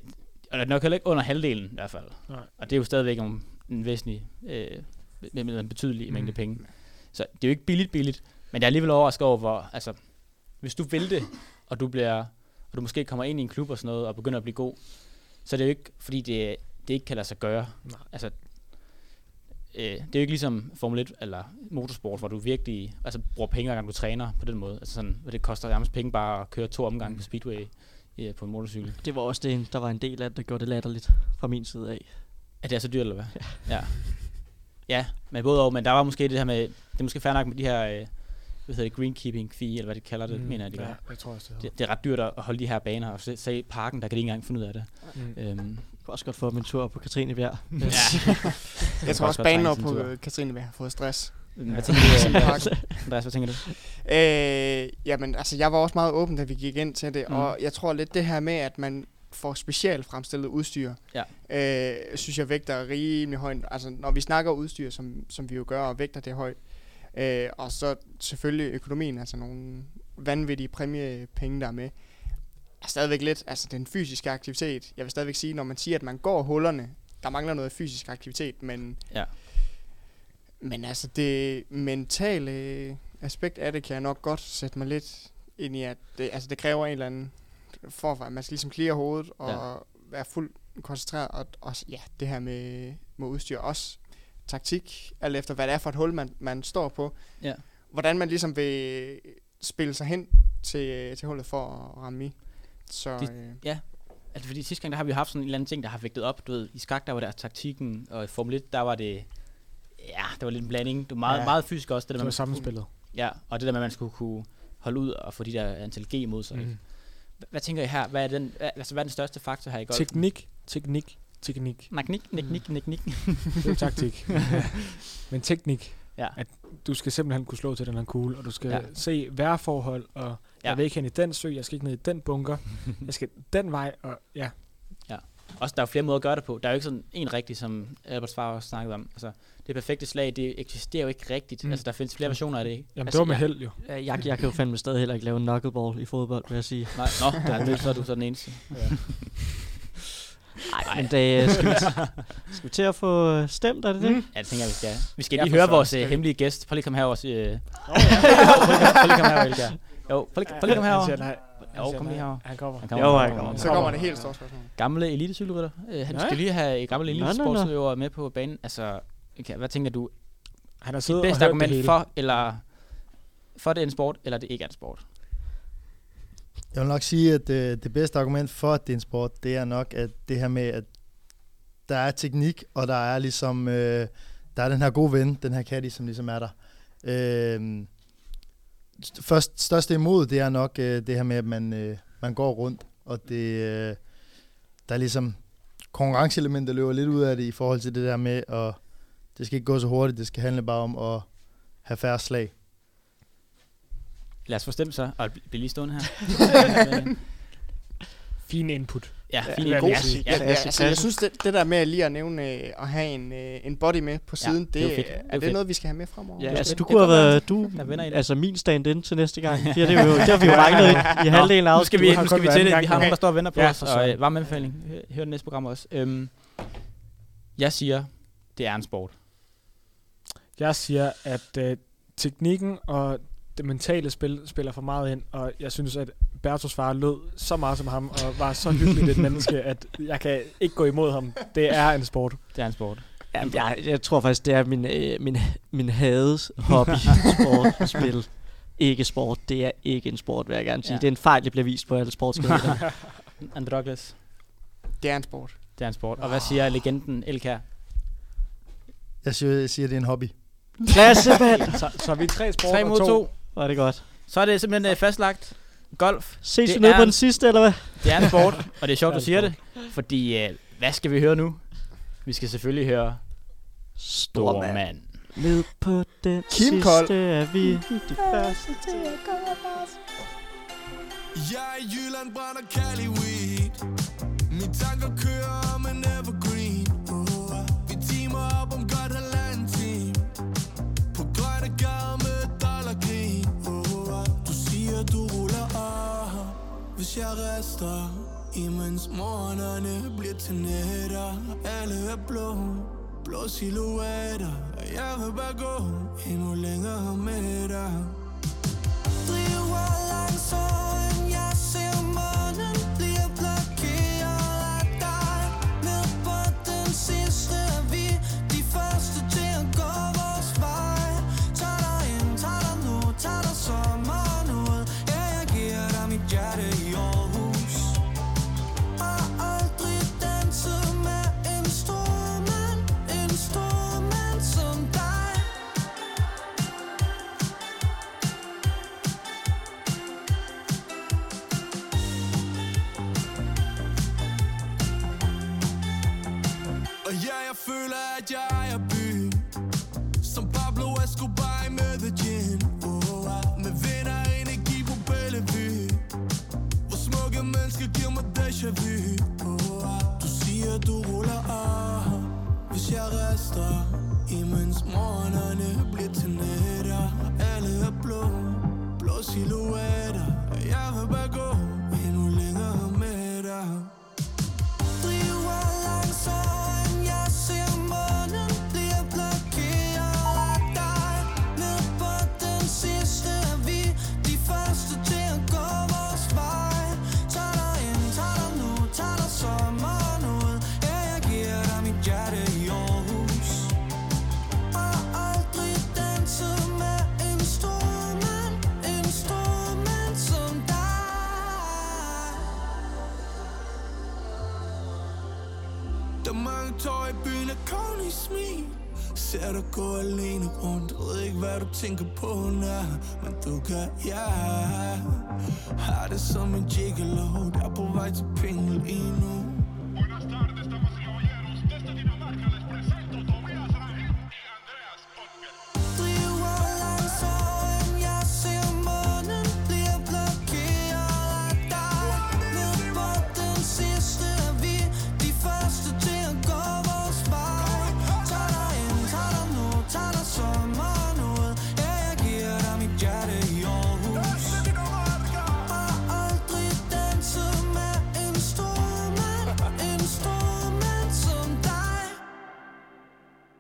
og det er nok heller ikke under halvdelen i hvert fald. Nej. Og det er jo stadigvæk en, en væsentlig, øh, en betydelig Mhm. mængde penge. Så det er jo ikke billigt billigt, men jeg er alligevel overrasket over, hvor, altså, hvis du vil det, og du bliver, og du måske kommer ind i en klub og sådan noget, og begynder at blive god, så er det jo ikke, fordi det, det ikke kan lade sig gøre. Nej. Altså, øh, det er jo ikke ligesom Formel 1 eller motorsport, hvor du virkelig altså, bruger penge, gang du træner på den måde. Altså sådan, hvor det koster nærmest penge bare at køre to omgange på Speedway øh, på en motorcykel. Det var også det, der var en del af det, der gjorde det latterligt fra min side af. Er det er så dyrt, eller hvad? Ja. ja. Ja, men både og, men der var måske det her med, det er måske fair nok med de her, øh, hvad hedder det, greenkeeping fee, eller hvad de kalder det, mm, mener jeg, de ja, gør. jeg tror også, det, Det, det, er ret dyrt at holde de her baner, og så, så i parken, der kan de ikke engang finde ud af det. Mm. Øhm, Jeg kunne også godt få min tur på Katrinebjerg. ja. Jeg kan tror også, banen op på øh, Katrine har fået stress. Hvad tænker du, øh. Andreas, hvad tænker du? Øh, jamen, altså, jeg var også meget åben, da vi gik ind til det, Mm. mm. og jeg tror lidt det her med, at man får specielt fremstillet udstyr, Ja. øh, synes jeg vægter rimelig højt. Altså, når vi snakker udstyr, som, som vi jo gør, og vægter det højt, øh, og så selvfølgelig økonomien, altså nogle vanvittige præmiepenge, der er med, er stadigvæk lidt, altså den fysiske aktivitet, jeg vil stadigvæk sige, når man siger, at man går hullerne, der mangler noget fysisk aktivitet, men Ja. men altså det mentale aspekt af det kan jeg nok godt sætte mig lidt ind i, at det, altså det kræver en eller anden form for, at man skal ligesom klire hovedet og Ja. være fuldt koncentreret, og også ja, det her med, med udstyr, også taktik, alt efter hvad det er for et hul, man, man står på. Ja. Hvordan man ligesom vil spille sig hen til, til hullet for at ramme i. Så Det- øh, Altså fordi sidste gang, der har vi haft sådan en eller anden ting, der har vægtet op. Du ved, i skak, der var der taktikken, og i Formel 1, der var det, ja, der var lidt en blanding. Det var meget, ja. Ja. meget fysisk også. Det, der, det med, var man sammenspillet. Ja, og det der med, at man skulle kunne holde ud og få de der antal G mod sig. Mm. Hvad tænker I her? Hvad er, den, altså, hvad er den største faktor her i golf? Teknik, teknik, teknik. Teknik, teknik, teknik. Det er jo taktik. Men, ja. Men teknik. Ja. At du skal simpelthen kunne slå til den her kugle, og du skal Ja. ja. se vejrforhold og Jeg vil ikke hen i den sø, jeg skal ikke ned i den bunker. jeg skal den vej, og ja. Også, der er jo flere måder at gøre det på. Der er jo ikke sådan en rigtig, som Albert far også snakkede om. Altså, det perfekte slag, det eksisterer jo ikke rigtigt. Mm. Altså, der findes flere versioner af det, ikke? Jamen, altså, det var med ja. held jo. Ja, jeg, jeg kan jo fandme stadig heller ikke lave en knuckleball i fodbold, vil jeg sige. Nej, nå, der er, så er du så den eneste. Nej, men det, øh, skal, vi, skal vi til at få øh, stemt, er det det? Ja, det tænker jeg, vi skal. Vi skal Ja, lige høre vores øh, hemmelige gæst. Prøv lige at komme herover. Øh. Oh, ja. Prøv lige at komme herover, Elkjær. Jo, prøv lige, prøv lige at komme Han herover. siger nej. Han Jo, kom lige herover. Han kommer. Han Jo, han kommer. Så kommer det helt store spørgsmål. Gamle elitecykelrytter. Han skal lige have et gamle elitesportsudøver med på banen. Altså, okay, hvad tænker du? Han har siddet og bedste hørt det argument for, eller for det er en sport, eller det ikke er en sport? Jeg vil nok sige, at det, det bedste argument for, at det er en sport, det er nok at det her med, at der er teknik, og der er ligesom, øh, der er den her gode ven, den her caddy, som ligesom er der. Øh, først, største imod, det er nok øh, det her med, at man, øh, man går rundt, og det, øh, der er ligesom konkurrenceelementet løber lidt ud af det i forhold til det der med, at det skal ikke gå så hurtigt, det skal handle bare om at have færre slag. Lad os få stemt så, og bliv lige stående her. Fin input. ja, Ja, fint. vil jeg god. lige sige. Ja, Ja, ja, klasse, altså, jeg klasse. synes, det, det der med lige at nævne øh, at have en, øh, en body med på siden, det er jo det, fedt. Det er er, jo er det fedt. noget, vi skal have med fremover? Ja, Det- altså det- du det kunne have været, du, det. altså min stand-in til næste gang. Det, det, jo, det har vi jo manglet i, i halvdelen af Nu skal vi, nu skal vi til det. Vi har med. nogen, der står og venter på Ja, os, og øh, varm anbefaling. Hør, hør det næste program også. Øhm, jeg siger, det er en sport. Jeg siger, at øh, teknikken og det mentale spil spiller for meget ind, og jeg synes, at Bertos far lød så meget som ham, og var så hyggeligt et menneske, at jeg kan ikke gå imod ham. Det er en sport. Det er en sport. Jamen, jeg, jeg tror faktisk, det er min, øh, min, min hades hobby, sport, spil. Ikke sport. Det er ikke en sport, vil jeg gerne sige. Ja. Det er en fejl, det bliver vist på alle sportskanaler. Androgles, Det er en sport. det er en sport. Og hvad siger legenden Elkær? Jeg siger, jeg siger det er en hobby. Klasse, mand! Så, så er vi tre sport 3 og mod to. 2. Var det godt. Så er det simpelthen øh, fastlagt. Golf, Ses vi nede på en- den sidste, eller hvad? det er en sport. og det er sjovt, du siger det. Fordi, øh, hvad skal vi høre nu? Vi skal selvfølgelig høre Stor mand. Ned på den Kim Kold. sidste er vi de første. Jeg er i Jylland brænder Cali weed Mine tanker kører jeg rester Imens morgenerne bliver til nætter. Alle er blå Blå silhuetter jeg vil bare gå Endnu længere med dig. Driver langsomt, jeg ser føler, at jeg ejer byen Som Pablo Escobar i Medellin. Oh, ah. Med vinder energi på Bellevue. Hvor smukke mennesker giver mig déjà vu. Oh. Du siger, du ruller af. Hvis jeg rester Imens morgenerne bliver til nætter Alle er blå Blå silhuetter. Jeg vil bare Ser dig gå alene rundt Ved ikke hvad du tænker på nær Men du kan, ja. Har det som en gigolo Der er på vej til penge lige nu.